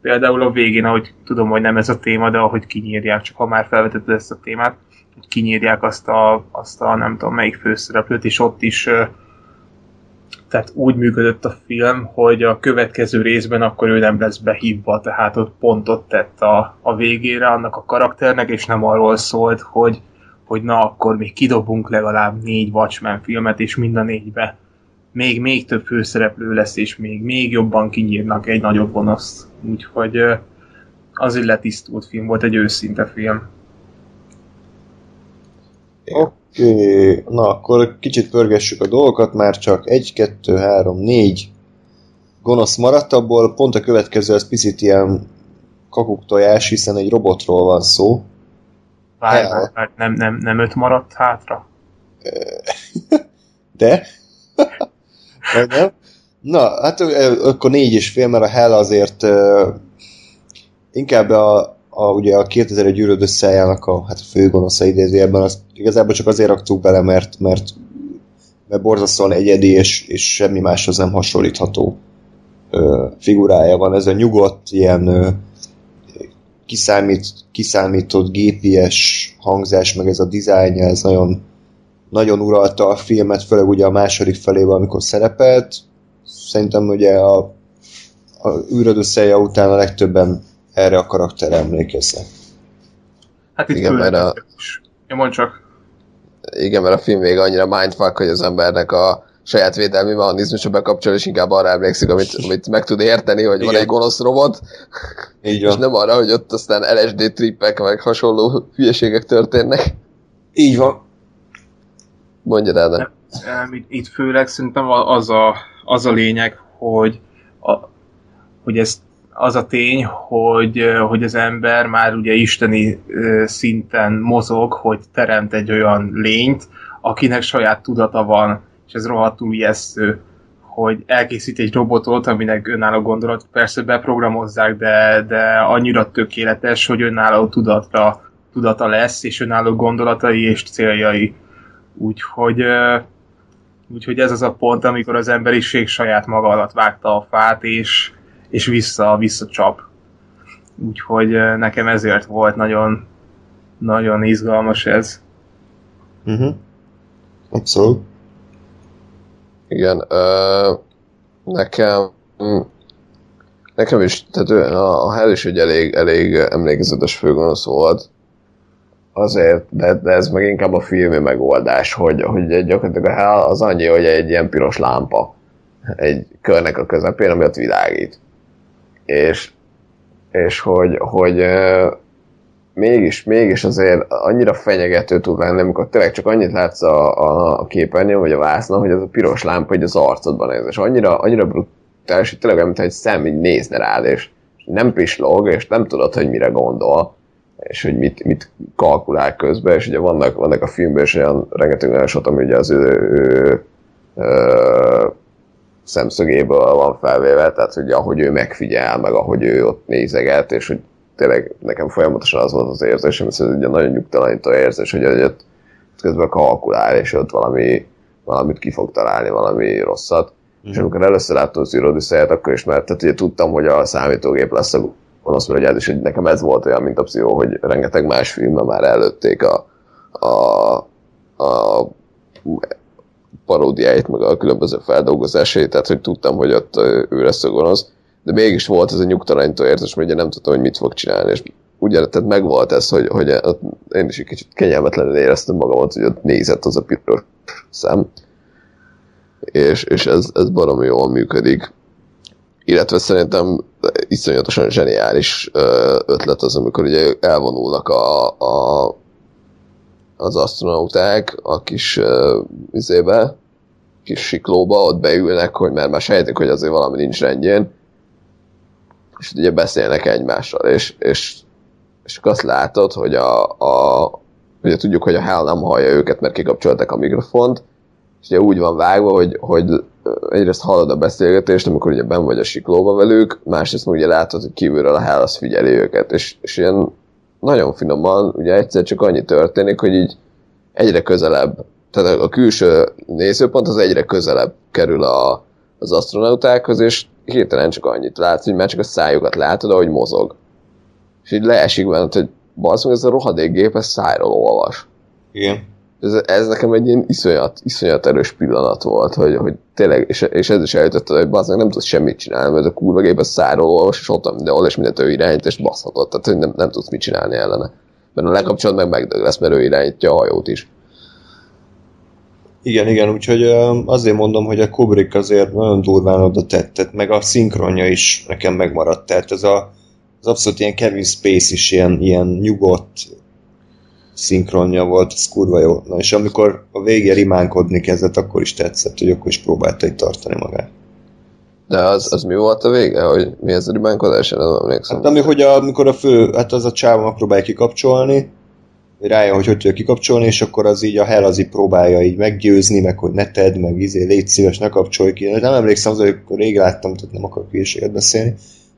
például a végén, ahogy tudom, hogy nem ez a téma, de ahogy kinyírják, csak ha már felvetetted ezt a témát, hogy kinyírják azt a, azt a nem tudom melyik főszereplőt, és ott is tehát úgy működött a film, hogy a következő részben akkor ő nem lesz behívva, tehát ott pontot tett a, a végére annak a karakternek, és nem arról szólt, hogy, hogy na akkor még kidobunk legalább négy Watchmen filmet, és mind a négybe még, még több főszereplő lesz, és még, még jobban kinyírnak egy nagyobb gonoszt. Úgyhogy az egy letisztult film volt, egy őszinte film. Oké, na akkor kicsit pörgessük a dolgokat, már csak egy, kettő, három, négy gonosz maradt, abból pont a következő az picit ilyen kakuktojás, hiszen egy robotról van szó. Várj, várj, nem, nem, nem öt maradt hátra? De? Vagy nem? Na, hát akkor négy és fél, mert a Hell azért inkább a, a, ugye a 2001 gyűröd összejának a, hát a főgonosza idézőjelben, azt igazából csak azért raktuk bele, mert, mert, mert borzasztóan egyedi, és, és semmi máshoz nem hasonlítható ö, figurája van. Ez a nyugodt, ilyen ö, kiszámít, kiszámított gépies hangzás, meg ez a dizájnja, ez nagyon, nagyon uralta a filmet, főleg ugye a második felében, amikor szerepelt. Szerintem ugye a, a űröd összeje után a legtöbben erre a karakterre emlékeznek. Hát itt Igen, mert a-. Ja, mondd csak. Igen, mert a film vége annyira mindfuck, hogy az embernek a saját védelmi mechanizmusa bekapcsol, és inkább arra emlékszik, amit, amit meg tud érteni, hogy van Igen. egy gonosz robot, Így és van. nem arra, hogy ott aztán LSD trippek, meg hasonló hülyeségek történnek. Így van. Mondja el, nem? Em, itt- főleg szerintem az a, az a lényeg, hogy, a, hogy ez az a tény, hogy, hogy az ember már ugye isteni szinten mozog, hogy teremt egy olyan lényt, akinek saját tudata van, és ez rohadtul ijesztő, hogy elkészít egy robotot, aminek önálló gondolat, persze beprogramozzák, de, de annyira tökéletes, hogy önálló tudatra, tudata lesz, és önálló gondolatai és céljai. Úgyhogy, úgyhogy ez az a pont, amikor az emberiség saját maga alatt vágta a fát, és, és vissza, visszacsap. Úgyhogy nekem ezért volt nagyon, nagyon izgalmas ez. Uh-huh. Abszolút. Igen, ö, nekem nekem is, tehát a, a Hell is egy elég, elég emlékezetes főgonosz volt, azért, de, de ez meg inkább a filmi megoldás, hogy, hogy gyakorlatilag a Hell az annyi, hogy egy ilyen piros lámpa egy körnek a közepén, ami ott világít. És, és hogy, hogy mégis, mégis azért annyira fenyegető tud lenni, amikor tényleg csak annyit látsz a, a, a képernyőn, vagy a vásznon, hogy ez a piros lámpa hogy az arcodban néz, és annyira, annyira brutális, hogy tényleg olyan, egy szem így nézne rád, és nem pislog, és nem tudod, hogy mire gondol, és hogy mit, mit kalkulál közben, és ugye vannak, vannak a filmben is olyan rengeteg olyan shot, ami ugye az ő, ő, ő szemszögéből van felvéve, tehát hogy ahogy ő megfigyel, meg ahogy ő ott nézeget, és hogy tényleg nekem folyamatosan az volt az érzésem, hogy ez egy nagyon nyugtalanító érzés, hogy ott közben kalkulál, és ott valami, valamit ki fog találni, valami rosszat. Mm. És amikor először láttam az űrodüsszejet, akkor is, mert tehát ugye tudtam, hogy a számítógép lesz a mert ez is, hogy nekem ez volt olyan, mint a pszichó, hogy rengeteg más filmben már előtték a, a, a paródiáit, meg a különböző feldolgozásait, tehát hogy tudtam, hogy ott ő lesz a gonosz, de mégis volt ez a nyugtalanító érzés, mert ugye nem tudtam, hogy mit fog csinálni, és ugye, tehát megvolt ez, hogy, hogy én is egy kicsit kényelmetlenül éreztem magamat, hogy ott nézett az a piros szem, és, és ez, ez baromi jól működik. Illetve szerintem iszonyatosan zseniális ötlet az, amikor ugye elvonulnak a, a az astronauták a kis uh, izébe, kis siklóba, ott beülnek, hogy mert már sejtik, hogy azért valami nincs rendjén, és ugye beszélnek egymással, és, és, és azt látod, hogy a, a ugye tudjuk, hogy a Hell nem hallja őket, mert kikapcsolták a mikrofont, és ugye úgy van vágva, hogy, hogy egyrészt hallod a beszélgetést, amikor ugye ben vagy a siklóba velük, másrészt ugye látod, hogy kívülről a Hell az figyeli őket, és, és ilyen nagyon finoman, ugye egyszer csak annyi történik, hogy így egyre közelebb, tehát a külső nézőpont az egyre közelebb kerül a, az astronautákhoz, és hirtelen csak annyit látsz, hogy már csak a szájukat látod, ahogy mozog. És így leesik benne, hogy basz ez a rohadék gép, ez szájról olvas. Igen ez, ez nekem egy ilyen iszonyat, iszonyat erős pillanat volt, hogy, hogy tényleg, és, és ez is eljutott, hogy bazdmeg nem tudsz semmit csinálni, mert a kurva gép a száról és ott mindenhol, és mindent ő irányít, és baszhatott, tehát hogy nem, nem tudsz mit csinálni ellene. Mert a lekapcsolod meg megdög lesz, mert ő irányítja a hajót is. Igen, igen, úgyhogy azért mondom, hogy a Kubrick azért nagyon durván oda tett, meg a szinkronja is nekem megmaradt, tehát ez a, az abszolút ilyen Kevin Space is ilyen, ilyen nyugodt, szinkronja volt, ez kurva jó. Na és amikor a végén rimánkodni kezdett, akkor is tetszett, hogy akkor is próbálta itt tartani magát. De az, az mi volt a vége? Hogy mi ez a rimánkodás? Nem emlékszem. Hát ami, hogy a, amikor a fő, hát az a csáva megpróbálja kikapcsolni, hogy rájön, hogy hogy tudja kikapcsolni, és akkor az így a hell az így próbálja így meggyőzni, meg hogy ne tedd, meg izé, légy szíves, ne kapcsolj ki. Nem emlékszem, az, hogy rég láttam, tehát nem akarok hülyeséget beszélni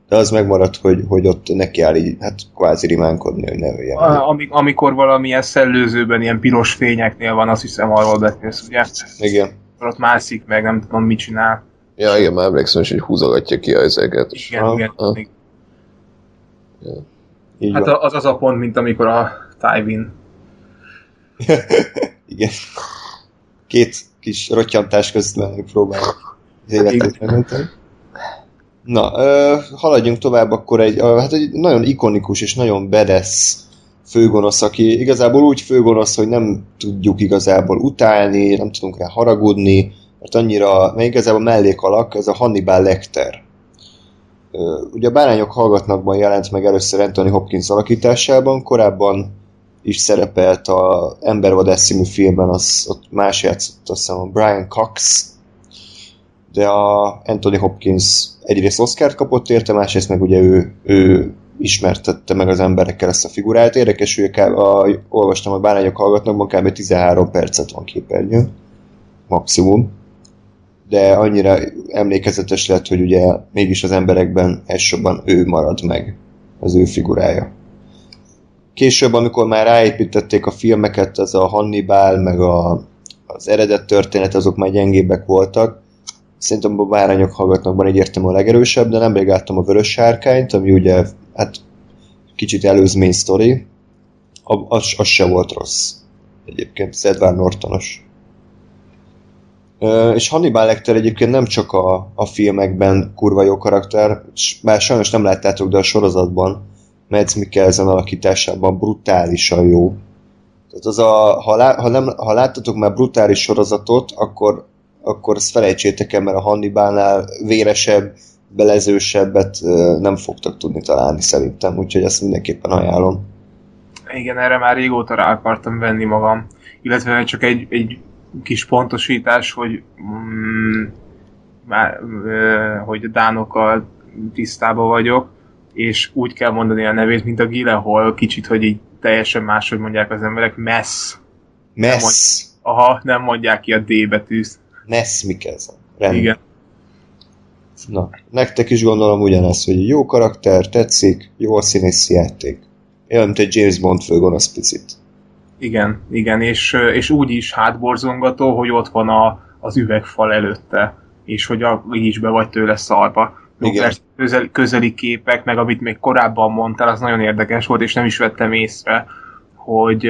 de az megmaradt, hogy, hogy ott neki áll így, hát kvázi rimánkodni, hogy ne öljen. Amik, amikor valamilyen szellőzőben, ilyen piros fényeknél van, azt hiszem arról beszélsz, ugye? Igen. Ott mászik meg, nem tudom mit csinál. Ja, igen, már emlékszem, hogy húzogatja ki a ezeket. Igen, ah, igen. Ah. Ja. hát van. az az a pont, mint amikor a Tywin. igen. Két kis rottyantás közben próbálok az életét megmenteni. Na, haladjunk tovább, akkor egy, hát egy nagyon ikonikus és nagyon bedesz főgonosz, aki igazából úgy főgonosz, hogy nem tudjuk igazából utálni, nem tudunk rá haragudni, mert annyira, mert igazából mellékalak, ez a Hannibal Lecter. Ö, ugye a Bárányok hallgatnakban jelent meg először Anthony Hopkins alakításában, korábban is szerepelt a Embervadász című filmben, az, ott más játszott, azt hiszem a Brian Cox, de a Anthony Hopkins egyrészt Oscar-t kapott érte, másrészt meg ugye ő, ő ismertette meg az emberekkel ezt a figurát. Érdekes, hogy a, olvastam a bárányok hallgatnak, kb. 13 percet van képernyő, maximum. De annyira emlékezetes lett, hogy ugye mégis az emberekben elsőbben ő marad meg, az ő figurája. Később, amikor már ráépítették a filmeket, az a Hannibal, meg a, az eredet történet, azok már gyengébbek voltak, Szerintem a bárányok hallgatnak egyértelmű a legerősebb, de nemrég láttam a Vörös Sárkányt, ami ugye hát kicsit előzmény sztori. Az, az se volt rossz. Egyébként az Edward Nortonos. És Hannibal Lecter egyébként nem csak a, a filmekben kurva jó karakter, bár sajnos nem láttátok, de a sorozatban Mads Mikkelsen alakításában brutálisan jó. Tehát az a, ha, lá, ha, nem, ha láttatok már brutális sorozatot, akkor akkor ezt felejtsétek el, mert a Hannibalnál véresebb, belezősebbet nem fogtak tudni találni szerintem, úgyhogy ezt mindenképpen ajánlom. Igen, erre már régóta rá akartam venni magam. Illetve csak egy, egy kis pontosítás, hogy mm, már, hogy a dánokkal tisztában vagyok, és úgy kell mondani a nevét, mint a Gilehol, kicsit, hogy így teljesen máshogy mondják az emberek, Messz. Messz. Aha, nem mondják ki a D betűt. Messz Mikkelsen. Rendben. Igen. Na, nektek is gondolom ugyanez, hogy jó karakter, tetszik, jó színészi játék. Olyan, mint egy James Bond főgonosz picit. Igen, igen, és, és úgy is hátborzongató, hogy ott van a, az üvegfal előtte, és hogy a, így is be vagy tőle szarba. Igen. persze Közeli, közeli képek, meg amit még korábban mondtál, az nagyon érdekes volt, és nem is vettem észre, hogy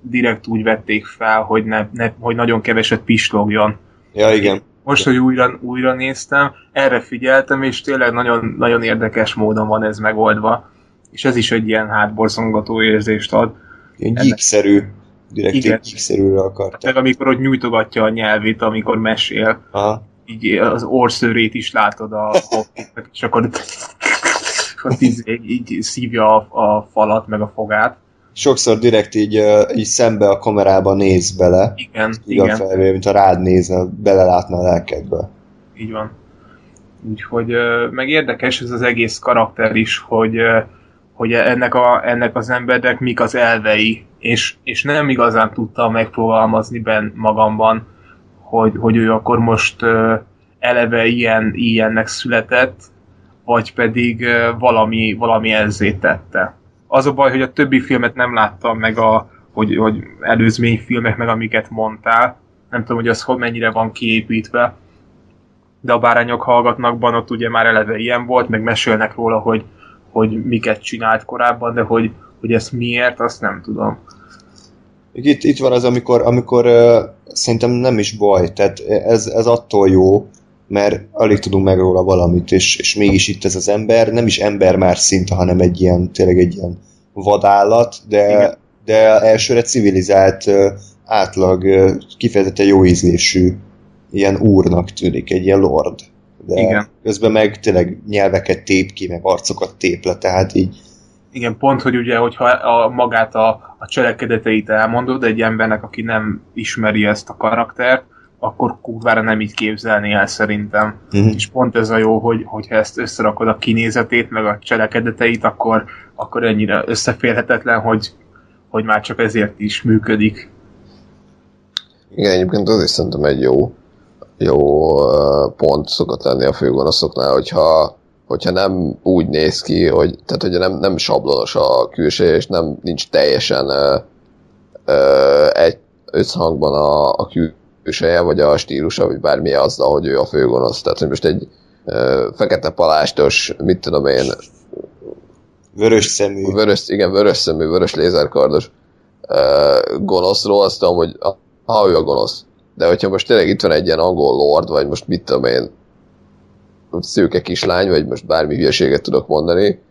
direkt úgy vették fel, hogy, ne, ne, hogy nagyon keveset pislogjon. Ja, igen. Most, hogy újra, újra néztem, erre figyeltem, és tényleg nagyon, nagyon érdekes módon van ez megoldva. És ez is egy ilyen hátborzongató érzést ad. Ilyen gyíkszerű, direkt Igen. gyíkszerűre akarták. Meg amikor ott nyújtogatja a nyelvét, amikor mesél, Aha. így az orszőrét is látod a és akkor ott így, így szívja a, a falat, meg a fogát. Sokszor direkt így, így szembe a kamerába néz bele, Igen, így igen, felvé, mint a rád nézne, belelátna a lelkedbe. így van. Úgyhogy meg érdekes ez az egész karakter is, hogy, hogy ennek, a, ennek az embernek mik az elvei, és, és nem igazán tudta megfogalmazni ben magamban, hogy, hogy ő akkor most eleve ilyen, ilyennek született, vagy pedig valami, valami ezzé tette. Az a baj, hogy a többi filmet nem láttam meg, a, hogy, hogy előzményfilmek, meg amiket mondtál. Nem tudom, hogy az hogy mennyire van kiépítve, de a bárányok hallgatnakban ott ugye már eleve ilyen volt, meg mesélnek róla, hogy, hogy miket csinált korábban, de hogy, hogy ezt miért, azt nem tudom. Itt, itt van az, amikor, amikor uh, szerintem nem is baj, tehát ez, ez attól jó, mert alig tudunk meg róla valamit, és, és mégis itt ez az ember, nem is ember már szinte, hanem egy ilyen, tényleg egy ilyen vadállat, de, Igen. de elsőre civilizált, átlag, kifejezetten jó ízlésű ilyen úrnak tűnik, egy ilyen lord. De Igen. közben meg tényleg nyelveket tép ki, meg arcokat tép le, tehát így Igen, pont, hogy ugye, hogyha a, magát a, a cselekedeteit elmondod egy embernek, aki nem ismeri ezt a karaktert, akkor kurvára nem így képzelni el szerintem. Mhm. És pont ez a jó, hogy, hogyha ezt összerakod a kinézetét, meg a cselekedeteit, akkor, akkor ennyire összeférhetetlen, hogy, hogy már csak ezért is működik. Igen, egyébként az is szerintem egy jó, jó pont szokott lenni a főgonoszoknál, hogyha, hogyha nem úgy néz ki, hogy, tehát hogy nem, nem sablonos a külseje, és nem nincs teljesen ö, ö, egy összhangban a, a külseje, vagy a stílusa, vagy bármi azzal, hogy ő a főgonosz. Tehát, hogy most egy ö, fekete palástos, mit tudom én, vörös szemű. vörös, igen, vörös szemű, vörös lézerkardos uh, gonoszról, azt tudom, hogy ah, ha ő a gonosz. De hogyha most tényleg itt van egy ilyen angol lord, vagy most mit tudom én, szőke kislány, vagy most bármi hülyeséget tudok mondani,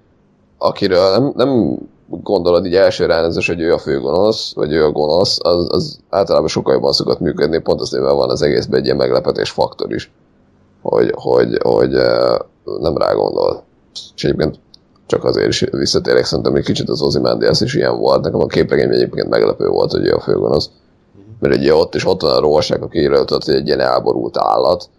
akiről nem, nem gondolod így első ránézés, hogy ő a főgonosz, vagy ő a gonosz, az, az általában sokkal jobban szokott működni, pont azért van az egészben egy ilyen meglepetés faktor is, hogy, hogy, hogy nem rá gondol. És egyébként csak azért is visszatérek, szerintem egy kicsit az Ozymandias is ilyen volt. Nekem a képregény egyébként meglepő volt, hogy ő a főgonosz. Mert ugye ott is ott van a Rorschach, aki írott, hogy egy ilyen elborult állat.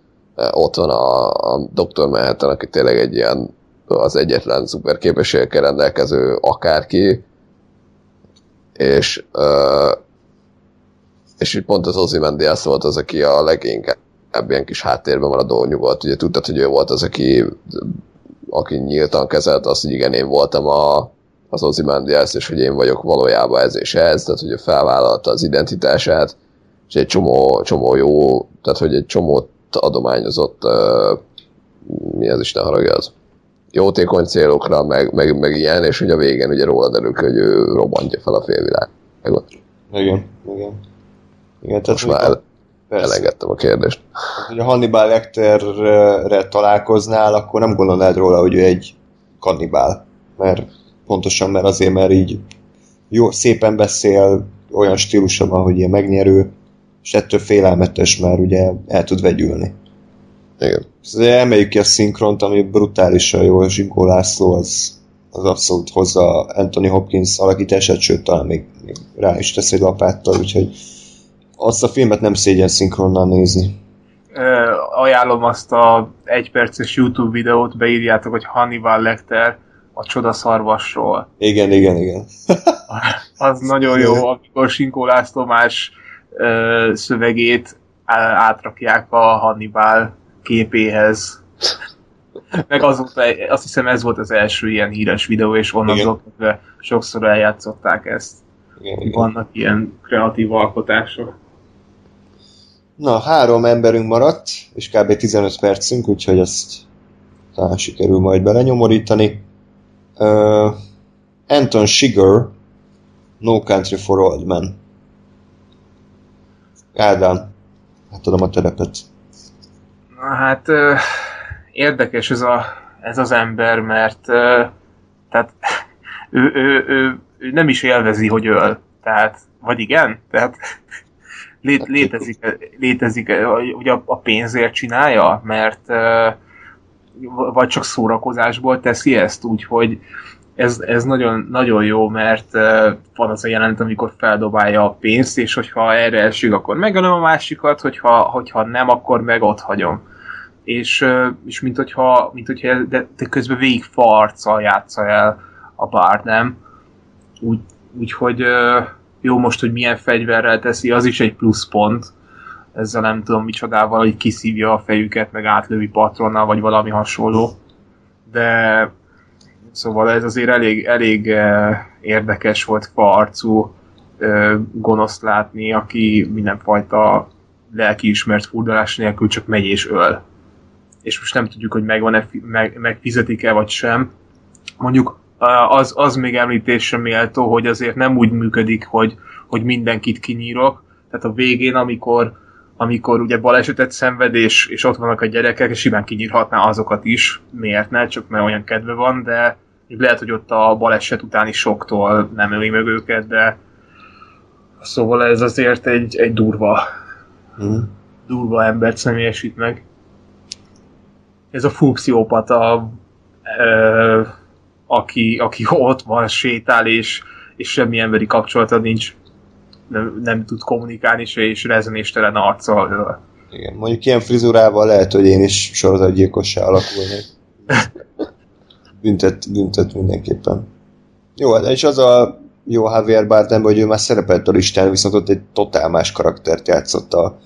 Ott van a, a Dr. Manhattan, aki tényleg egy ilyen az egyetlen szuper képességekkel rendelkező akárki. És és így pont az Ozymandias volt az, aki a leginkább ilyen kis háttérben maradó nyugodt. Ugye tudtad, hogy ő volt az, aki aki nyíltan kezelt azt, hogy igen, én voltam a, az Ozymandias, és hogy én vagyok valójában ez és ez, tehát hogy felvállalta az identitását, és egy csomó, csomó jó, tehát hogy egy csomót adományozott, uh, mi az Isten haragja az? Jótékony célokra, meg, meg, meg ilyen, és hogy a végén ugye róla derül hogy ő robbantja fel a félvilágot. Igen, igen. Igen, tehát Most már el, persze. elengedtem a kérdést. hogy a Hannibal Lecterre találkoznál, akkor nem gondolnád róla, hogy ő egy kannibál. Mert pontosan, mert azért, mert így jó, szépen beszél, olyan stílusa van, hogy ilyen megnyerő, és ettől félelmetes, mert ugye el tud vegyülni. Igen. Emeljük ki a szinkront, ami brutálisan jó, Zsigó László az, az abszolút hozza Anthony Hopkins alakítását, sőt, talán még, még rá is tesz egy lapáttal, úgyhogy azt a filmet nem szégyen szinkronnal nézni. Ö, ajánlom azt a egyperces YouTube videót, beírjátok, hogy Hannibal Lecter a csodaszarvasról. Igen, igen, igen. Az nagyon jó, amikor Sinkó László más ö, szövegét átrakják a Hannibal képéhez. Meg azóta, azt hiszem ez volt az első ilyen híres videó, és onnantól sokszor eljátszották ezt. igen, igen. Vannak ilyen kreatív alkotások. Na, három emberünk maradt, és kb. 15 percünk, úgyhogy ezt talán sikerül majd belenyomorítani. Uh, Anton Shiger, No Country for Old Men. Ádám, hát adom a terepet. Hát érdekes ez, a, ez az ember, mert tehát ő, ő, ő, ő nem is élvezi, hogy öl. Tehát, vagy igen? Tehát lé, létezik, létezik, hogy a, a pénzért csinálja, mert vagy csak szórakozásból teszi ezt, úgyhogy ez, ez nagyon, nagyon jó, mert van az a jelenet, amikor feldobálja a pénzt, és hogyha erre esik, akkor megölöm a másikat, hogyha, hogyha nem, akkor meg ott hagyom. És, és mint hogyha, mint hogyha de, de közben végig farccal játsza el a bár, nem? Úgy, úgyhogy jó most, hogy milyen fegyverrel teszi, az is egy pluszpont. Ezzel nem tudom micsodával, hogy kiszívja a fejüket, meg átlövi patronnal, vagy valami hasonló. De Szóval ez azért elég, elég érdekes volt farcú gonoszt látni, aki mindenfajta lelkiismert furdalás nélkül csak megy és öl. És most nem tudjuk, hogy megvan-e, meg, megfizetik-e vagy sem. Mondjuk az, az még említésre méltó, hogy azért nem úgy működik, hogy, hogy mindenkit kinyírok. Tehát a végén, amikor amikor ugye balesetet szenved, és, és ott vannak a gyerekek, és simán kinyírhatná azokat is. Miért ne? Csak mert olyan kedve van, de lehet, hogy ott a baleset utáni soktól nem öli meg őket, de szóval ez azért egy, egy durva, Hm. durva embert személyesít meg. Ez a funkciópata, ö, aki, aki ott van, sétál, és, és semmi emberi kapcsolata nincs, nem, nem tud kommunikálni se, és rezenéstelen arccal öl. Igen, mondjuk ilyen frizurával lehet, hogy én is sorozatgyilkossá alakulnék. Büntet, büntet mindenképpen. Jó, hát és az a jó Javier Bardem, hogy ő már szerepelt a listán, viszont ott egy totál más karaktert játszott a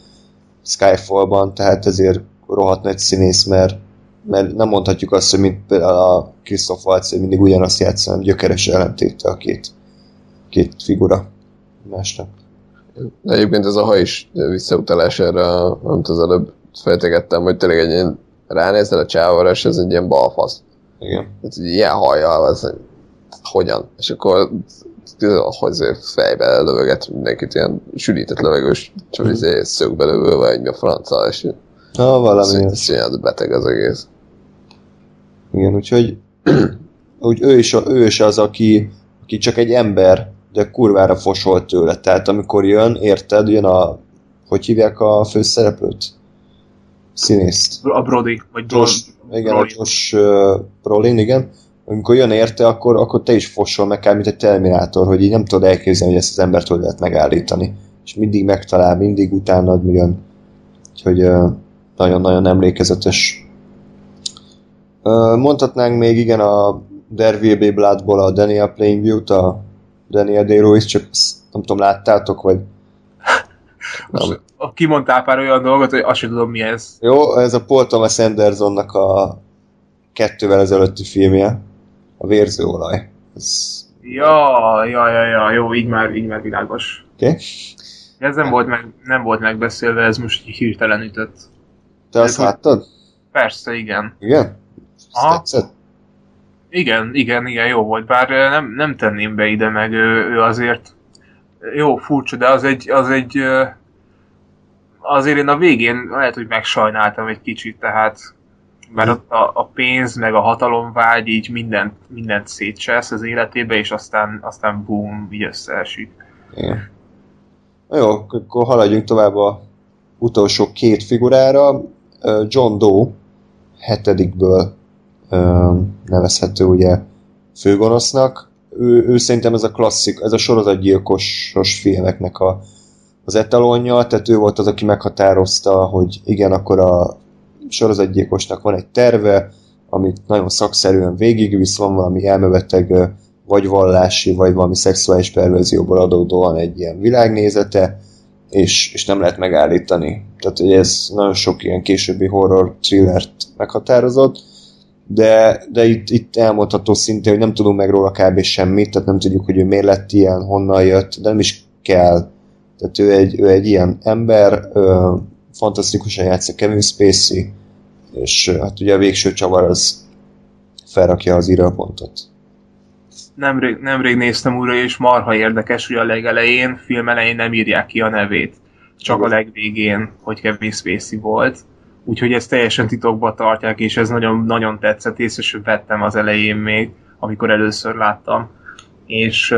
Skyfallban, tehát ezért rohadt nagy színész, mert, mert nem mondhatjuk azt, hogy mint például a Christoph Waltz hogy mindig ugyanazt játsz, hanem gyökeres ellentéte a két, két figura másnak. Egyébként ez a haj is visszautalás erre, amit az előbb fejtegettem, hogy tényleg egy ilyen ránézel a csávóra, és ez egy ilyen balfasz. Igen. Hát, egy ilyen hajjal, az, hogyan? És akkor hogy fejbe lövöget mindenkit, ilyen sűrített levegős, csak izé szögbe lövő, vagy mi a franca, és Na, valami. ez, ez ilyen beteg az egész. Igen, úgyhogy úgy ő, is, ő is az, aki, aki csak egy ember, de kurvára fosol tőle. Tehát amikor jön, érted, jön a... Hogy hívják a főszereplőt? Színészt. A Brody, vagy Josh, igen, a. Josh uh, Brolin, igen. Amikor jön érte, akkor, akkor te is fosol meg, kb. mint egy Terminátor, hogy így nem tudod elképzelni, hogy ezt az embert hogy lehet megállítani. És mindig megtalál, mindig utánad jön. Úgyhogy uh, nagyon-nagyon emlékezetes. Mondhatnánk még igen a There Will Be Bloodból a Daniel Plainview-t, a Daniel Day-Lewis, csak nem tudom, láttátok, vagy Nem, Kimondtál pár olyan dolgot, hogy azt sem tudom mi ez. Jó, ez a Paul Thomas Andersonnak a kettővel ezelőtti filmje, a Vérzőolaj. Ez... Ja, ja, ja, ja, jó, így már, így már világos. Oké? Okay? Ez nem volt, meg, nem volt megbeszélve, ez most így hirtelen ütött. Te azt Ez- láttad? Persze, igen. Igen? Aha. tetszett? Igen, igen, igen, jó volt, bár nem, nem tenném be ide, meg ő, ő azért jó, furcsa, de az egy, az egy azért én a végén lehet, hogy megsajnáltam egy kicsit, tehát mert Mhm. ott a, a pénz, meg a hatalomvágy így mindent, mindent szétcsesz az életébe, és aztán, aztán boom, így összeesik. Igen. Na jó, akkor haladjunk tovább a utolsó két figurára. John Doe, hetedikből nevezhető ugye főgonosznak. Ő, ő szerintem ez a klasszik, ez a sorozatgyilkosos filmeknek a az etalonja, tehát ő volt az, aki meghatározta, hogy igen, akkor a sorozatgyilkosnak van egy terve, amit nagyon szakszerűen végigvisz, van valami elmebeteg vagy vallási, vagy valami szexuális perverzióból adódóan egy ilyen világnézete, és, és nem lehet megállítani. Tehát, hogy ez nagyon sok ilyen későbbi horror thrillert meghatározott, de, de itt, itt elmondható szintén, hogy nem tudunk meg róla kb. semmit, tehát nem tudjuk, hogy ő miért lett ilyen, honnan jött, de nem is kell. Tehát ő egy, ő egy ilyen ember, ö, fantasztikusan játszik Kevin Spacey, és hát ugye a végső csavar az felrakja az írőpontot. Nemrég, nemrég néztem újra, és marha érdekes, hogy a legelején, film elején nem írják ki a nevét. Csak a legvégén, hogy Kevin Spacey volt. Úgyhogy ezt teljesen titokba tartják, és ez nagyon, nagyon tetszett, és vettem az elején még, amikor először láttam. És,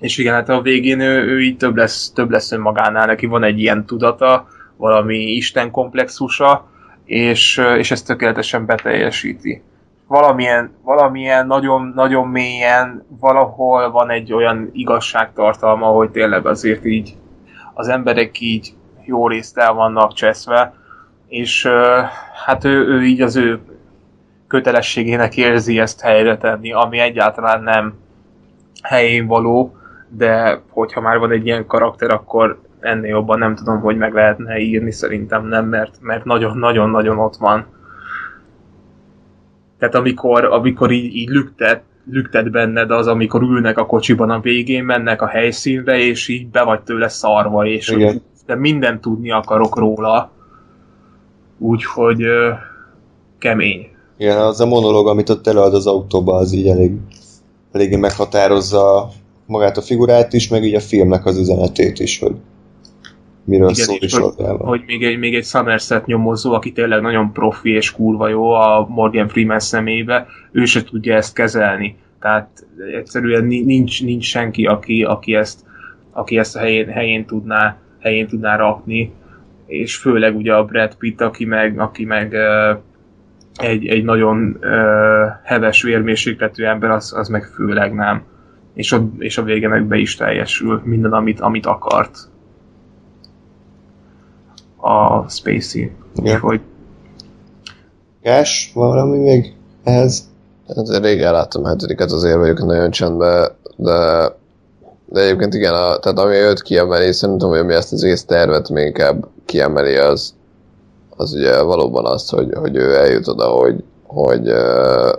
és igen, hát a végén ő, ő így több lesz, több lesz önmagánál, neki van egy ilyen tudata, valami Isten komplexusa, és, és ezt tökéletesen beteljesíti. Valamilyen, valamilyen nagyon, nagyon mélyen valahol van egy olyan igazságtartalma, hogy tényleg azért így az emberek így jó részt el vannak cseszve, és hát ő, ő így az ő kötelességének érzi ezt helyre tenni, ami egyáltalán nem helyén való, de hogyha már van egy ilyen karakter, akkor ennél jobban nem tudom, hogy meg lehetne írni, szerintem nem, mert mert nagyon-nagyon-nagyon ott van. Tehát amikor, amikor így, így lüktet, lüktet benned az, amikor ülnek a kocsiban a végén, mennek a helyszínre, és így be vagy tőle szarva, és Igen. de mindent tudni akarok róla. Úgyhogy ö, kemény. Igen, az a monológ, amit ott előad az autóba, az így elég, eléggé meghatározza magát a figurát is, meg így a filmnek az üzenetét is, hogy miről Igen, szól is hogy, hogy még, egy, még egy Somerset nyomozó, aki tényleg nagyon profi és kurva jó a Morgan Freeman szemébe, ő se tudja ezt kezelni. Tehát egyszerűen ni- nincs, nincs senki, aki, aki, ezt, aki ezt a helyén, helyén, tudná, helyén tudná rakni, és főleg ugye a Brad Pitt, aki meg, aki meg egy, egy nagyon heves vérmérsékletű ember, az, az meg főleg nem. És a, és a vége meg be is teljesül minden, amit, amit akart a Spacey. Igen. Úgyhogy Gás, van valami még ehhez? Hát régen láttam a hetediket, azért vagyok nagyon csendben, de, de egyébként igen, a, tehát ami őt kiemeli, szerintem, hogy ami ezt az egész tervet még inkább kiemeli, az, az ugye valóban azt, hogy, hogy ő eljut oda, hogy, hogy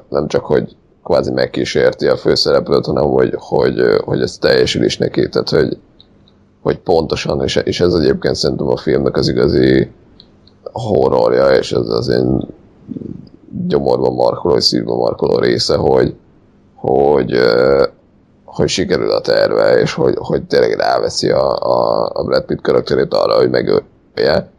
nem csak, hogy kvázi megkísérti a főszereplőt, hanem hogy, hogy, hogy ez teljesül is neki, tehát hogy, hogy pontosan, és, és ez egyébként szerintem a filmnek az igazi horrorja, és ez az én gyomorban markoló, és szívban markoló része, hogy, hogy, hogy sikerül a terve, és hogy, hogy tényleg ráveszi a, a, a Brad Pitt karakterét arra, hogy megölje.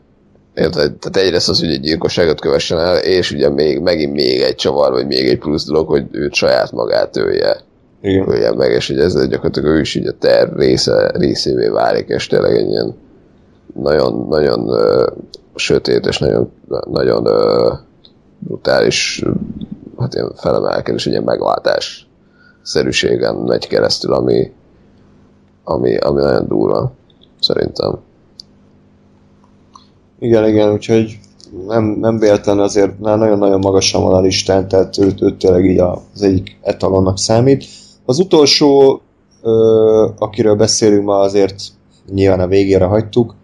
Érted? Tehát egyrészt az, hogy egy gyilkosságot kövessen el, és ugye még, megint még egy csavar, vagy még egy plusz dolog, hogy őt saját magát ölje, Igen. ölje meg, és hogy ez gyakorlatilag ő is így a terv része, részévé válik, és tényleg egy ilyen nagyon, nagyon uh, sötét, és nagyon, nagyon uh, brutális, hát ilyen felemelkedés, egy ilyen megváltás szerűségen megy keresztül, ami, ami, ami nagyon durva, szerintem. Igen, igen, úgyhogy nem, nem véletlen azért már nagyon-nagyon magasan van a listán, tehát őt, őt tényleg így az egyik etalonnak számít. Az utolsó, ö, akiről beszélünk ma azért nyilván a végére hagytuk,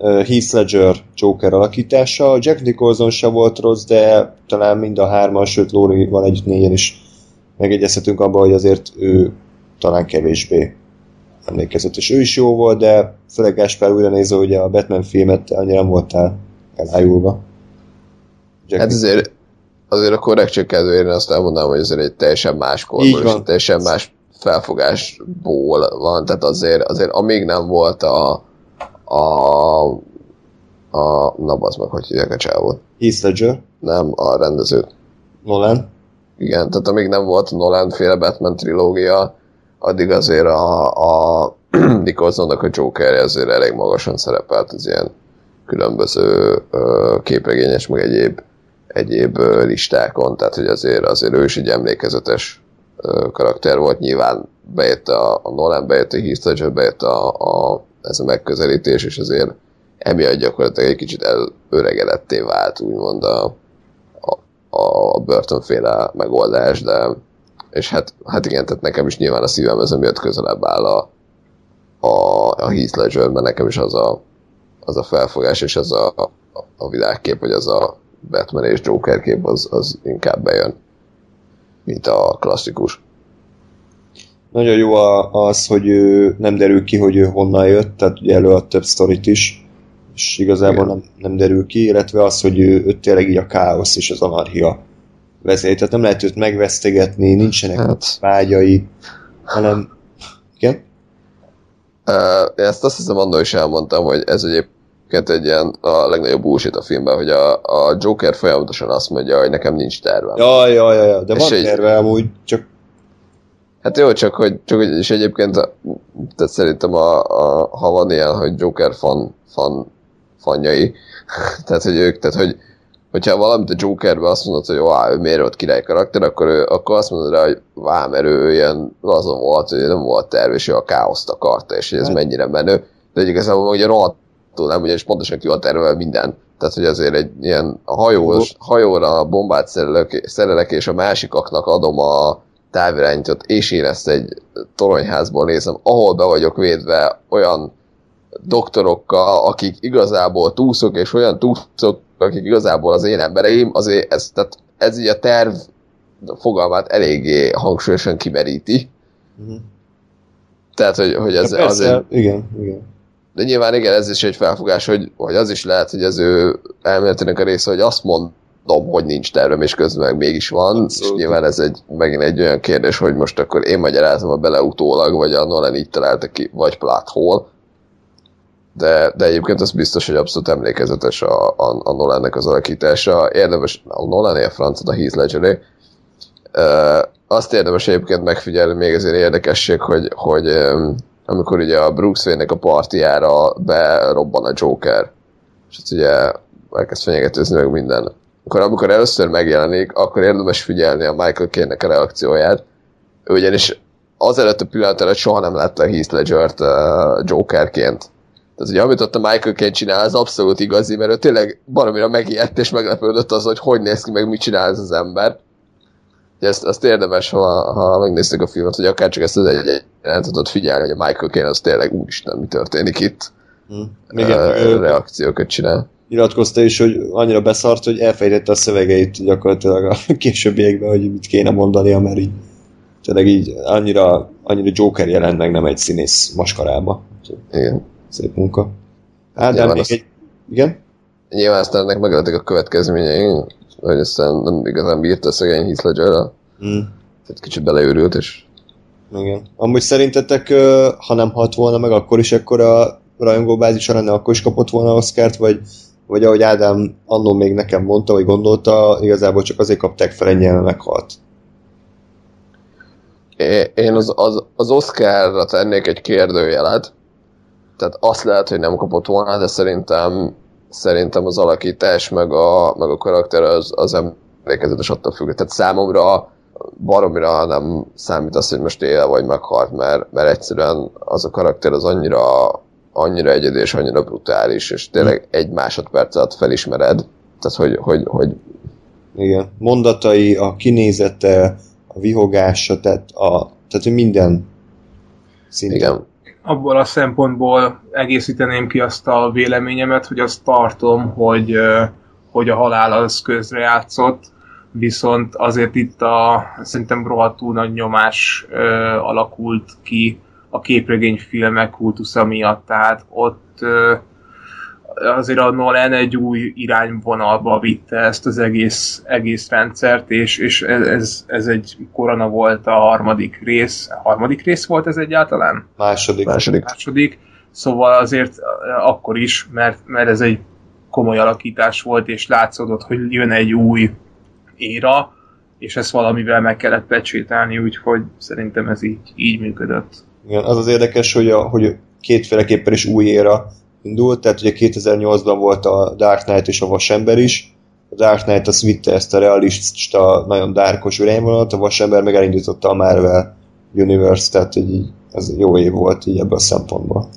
Heath Ledger Joker alakítása. Jack Nicholson se volt rossz, de talán mind a hárman, sőt Lóri van együtt négyen is megegyezhetünk abban, hogy azért ő talán kevésbé emlékezetes. Ő is jó volt, de főleg Gáspár újra nézve, ugye a Batman filmet annyira nem voltál elájulva. Jack Hát azért, azért a korrektség kedvéért azt elmondanám, hogy azért egy teljesen más korból, és teljesen más felfogásból van, tehát azért, azért amíg nem volt a a, a na meg, hogy hívják a csávot? Heath Ledger, Nem, a rendezőt. Nolan, Igen, tehát amíg nem volt Nolan féle Batman trilógia, addig azért a, a Nicholsonnak a Joker azért elég magasan szerepelt az ilyen különböző ö, képregényes, meg egyéb, egyéb ö, listákon, tehát hogy azért, azért ő is egy emlékezetes ö, karakter volt, nyilván bejött a, a Nolan, bejött a Heath Ledger, bejött a, a ez a megközelítés, és azért emiatt gyakorlatilag egy kicsit előregedetté vált, úgymond a, a, Burton-féle megoldás, de és hát, hát igen, tehát nekem is nyilván a szívem ez emiatt közelebb áll a, a, a Heath Ledger, mert nekem is az a, az a felfogás, és az a, a, a világkép, vagy az a Batman és Joker kép, az, az inkább bejön, mint a klasszikus. Nagyon jó az, hogy ő nem derül ki, hogy ő honnan jött, tehát ugye előad több sztorit is, és igazából nem, nem derül ki, illetve az, hogy ő, ő tényleg így a káosz és az anarchia vezély. Tehát nem lehet őt megvesztegetni, nincsenek hát. vágyai, hanem... Igen? Ezt azt hiszem annól is elmondtam, hogy ez egyébként egy ilyen a legnagyobb bullshit a filmben, hogy a, a Joker folyamatosan azt mondja, hogy nekem nincs tervem. Ja, ja, ja, ja. de és van egy... terve amúgy, csak Hát jó, csak hogy, csak hogy és egyébként tehát szerintem a, a, ha van ilyen, hogy Joker fan, fan fanjai, tehát hogy ők, tehát hogy hogyha valamit a Jokerbe azt mondod, hogy wow, ő miért volt király karakter, akkor, ő, akkor azt mondod rá, hogy vá, mert ő ilyen azon volt, hogy nem volt terv, és ő a káoszt akarta, és hogy ez hát. mennyire menő. De igazából ugye rohadtul nem, ugye, és pontosan ki van terve minden. Tehát, hogy azért egy ilyen hajós, hajóra bombát szerelek, szerelek, és a másikaknak adom a távirányítót, és én ezt egy toronyházból nézem, ahol be vagyok védve olyan doktorokkal, akik igazából túszok, és olyan túszok, akik igazából az én embereim, azért ez, tehát ez így a terv fogalmát eléggé hangsúlyosan kimeríti. Uh-huh. Tehát, hogy, hogy ez persze, azért... Igen, igen. De nyilván igen, ez is egy felfogás, hogy, hogy az is lehet, hogy az ő elméletének a része, hogy azt mondom, hogy nincs tervem, és közben meg mégis van, Abszolút. és nyilván ez egy, megint egy olyan kérdés, hogy most akkor én magyarázom a bele utólag, vagy a Nolan így találta ki, vagy plot hole de, de egyébként az biztos, hogy abszolút emlékezetes a, a, a Nolannek az alakítása. Érdemes, a Nolan a francot, a Heath ledger uh, azt érdemes egyébként megfigyelni, még ezért érdekesség, hogy, hogy um, amikor ugye a Bruce Wayne-nek a partiára berobban a Joker, és ott ugye elkezd fenyegetőzni meg minden. Akkor amikor először megjelenik, akkor érdemes figyelni a Michael Caine-nek a reakcióját, ugyanis azelőtt a pillanat előtt soha nem látta Heath Ledger-t uh, Jokerként tehát ugye amit ott a Michael Caine csinál, az abszolút igazi, mert ő tényleg baromira megijedt és meglepődött az, hogy hogy néz ki, meg mit csinál ez az ember. Ugye ezt, azt érdemes, ha, ha megnéztek a filmet, hogy akár csak ezt az egy, egy tudod figyelni, hogy a Michael Caine az tényleg úristen, mi történik itt. Hmm. Még uh, reakciókat csinál. Nyilatkozta is, hogy annyira beszart, hogy elfejtette a szövegeit gyakorlatilag a későbbiekben, hogy mit kéne mondani, mert így tényleg így annyira, annyira Joker jelent meg, nem egy színész maskarába. Igen. Szép munka. De még egy... Igen? Nyilván aztán ennek meglettek a következményei, hogy aztán nem igazán bírta a szegény Heath ledger hmm. Tehát kicsit beleőrült, és... Igen. Amúgy szerintetek, ha nem halt volna meg, akkor is akkor a rajongóbázisa lenne, akkor is kapott volna Oscárt, vagy, vagy ahogy Ádám annól még nekem mondta, vagy gondolta, igazából csak azért kapták fel ennyi, meghalt. Én az, az, az Oscarra tennék egy kérdőjelet, tehát azt lehet, hogy nem kapott volna, de szerintem szerintem az alakítás meg a, meg a karakter az, az emlékezetes attól függ. Tehát számomra baromira nem számít az, hogy most él vagy meghalt, mert, mert egyszerűen az a karakter az annyira, annyira egyedi és annyira brutális, és tényleg egy másodperc alatt felismered. Tehát, hogy, hogy, hogy igen. Mondatai, a kinézete, a vihogása, tehát, a, tehát minden szinten. Igen abból a szempontból egészíteném ki azt a véleményemet, hogy azt tartom, hogy, hogy a halál az közrejátszott, viszont azért itt a szerintem rohadtul nagy nyomás ö, alakult ki a képregényfilmek kultusza miatt, tehát ott ö, azért a Nolan egy új irányvonalba vitte ezt az egész, egész rendszert, és, és ez, ez egy korona volt a harmadik rész. A harmadik rész volt ez egyáltalán? Második. Második. Második. Szóval azért akkor is, mert, mert ez egy komoly alakítás volt, és látszódott, hogy jön egy új éra, és ezt valamivel meg kellett pecsételni, úgyhogy szerintem ez így, így működött. Igen, az az érdekes, hogy, a, hogy kétféleképpen is új éra indult, tehát ugye 2008-ban volt a Dark Knight és a Vasember is, a Dark Knight az vitte ezt a realista, nagyon dárkos irányvonalat, a Vasember meg elindította a Marvel Universe, tehát hogy így, ez jó év volt így ebből a szempontból.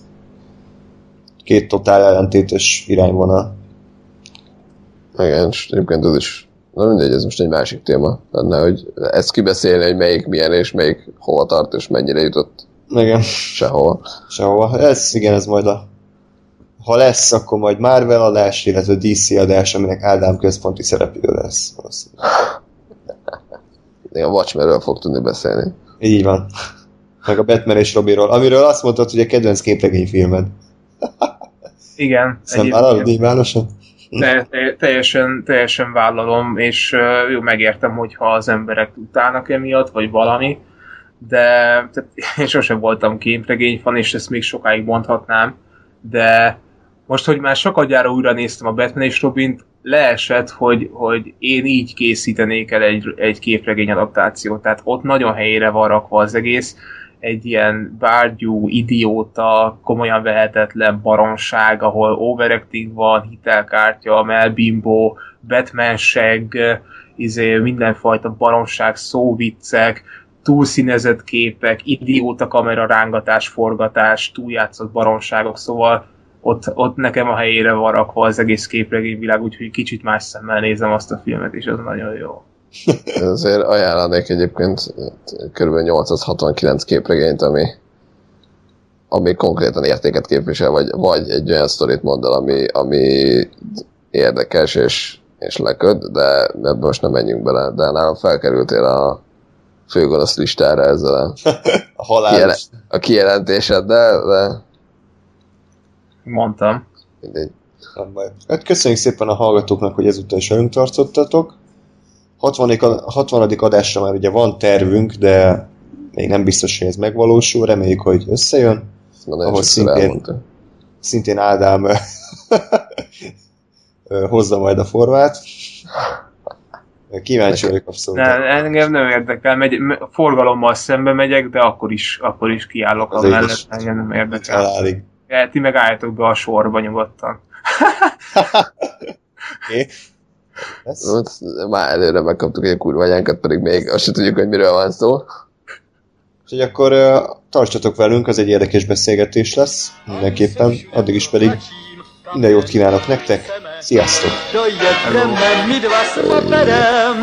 két totál ellentétes irányvonal. Igen, és egyébként ez is, na mindegy, ez most egy másik téma lenne, hogy ezt kibeszélni, hogy melyik milyen és melyik hova tart és mennyire jutott Igen, sehova. sehova. Ez, igen, ez majd a ha lesz, akkor majd Marvel adás, illetve DC adás, aminek Ádám központi szereplő lesz. a Watchmenről fog tudni beszélni. Így van. Meg a Batman és Robiról, amiről azt mondtad, hogy a kedvenc képregényfilmed. Igen, Szóval egyébként. vállalod nyilvánosan? Te, te, teljesen, teljesen vállalom, és jó, megértem, hogyha az emberek utálnak emiatt, vagy valami, de tehát, én sosem voltam képregényfan, és ezt még sokáig mondhatnám, de most, hogy már sokadjára újra néztem a Batman és Robint, leesett, hogy, hogy én így készítenék el egy, egy képregény adaptációt, tehát ott nagyon helyére van rakva az egész, egy ilyen bárgyú, idióta, komolyan vehetetlen baromság, ahol overacting van, hitelkártya, melbimbó, Batman segg, izé, mindenfajta baromság, szóviccek, túlszínezett képek, idióta kamera rángatás, forgatás, túljátszott baromságok, szóval ott, ott nekem a helyére van rakva az egész képregényvilág, úgyhogy kicsit más szemmel nézem azt a filmet, és az nagyon jó. Ezért ajánlanék egyébként kb. 869 képregényt, ami, ami konkrétan értéket képvisel, vagy, vagy egy olyan sztorit mondd el, ami, ami érdekes és, és leköd, de ebbe most nem menjünk bele, de nálam felkerültél a főgonosz listára ezzel a, A halál. kijelen, a kijelentéseddel, de Mondtam. mindegy. Nem baj. Hát köszönjük szépen a hallgatóknak, hogy ezúttal is velünk tartottatok. 60. a- 60. adásra már ugye van tervünk, de még nem biztos, hogy ez megvalósul. Reméljük, hogy összejön. Nagyon Ahol szintén-. Szintén Ádám hozza majd a formát. Kíváncsi vagyok abszolút. Ne, engem nem érdekel, megy, me- forgalommal szembe megyek, de akkor is, akkor is kiállok Az a mellett, engem nem érdekel. Halálig. Ja, Ti meg álljatok be a sorba nyugodtan. Hát, Már előre megkaptuk egy kurva anyánkat, pedig még azt sem tudjuk, hogy miről van szó. Úgyhogy akkor ö, tartsatok velünk, az egy érdekes beszélgetés lesz. Mindenképpen. Addig is pedig minden jót kívánok nektek. Sziasztok! Dojedeme my dva s paperem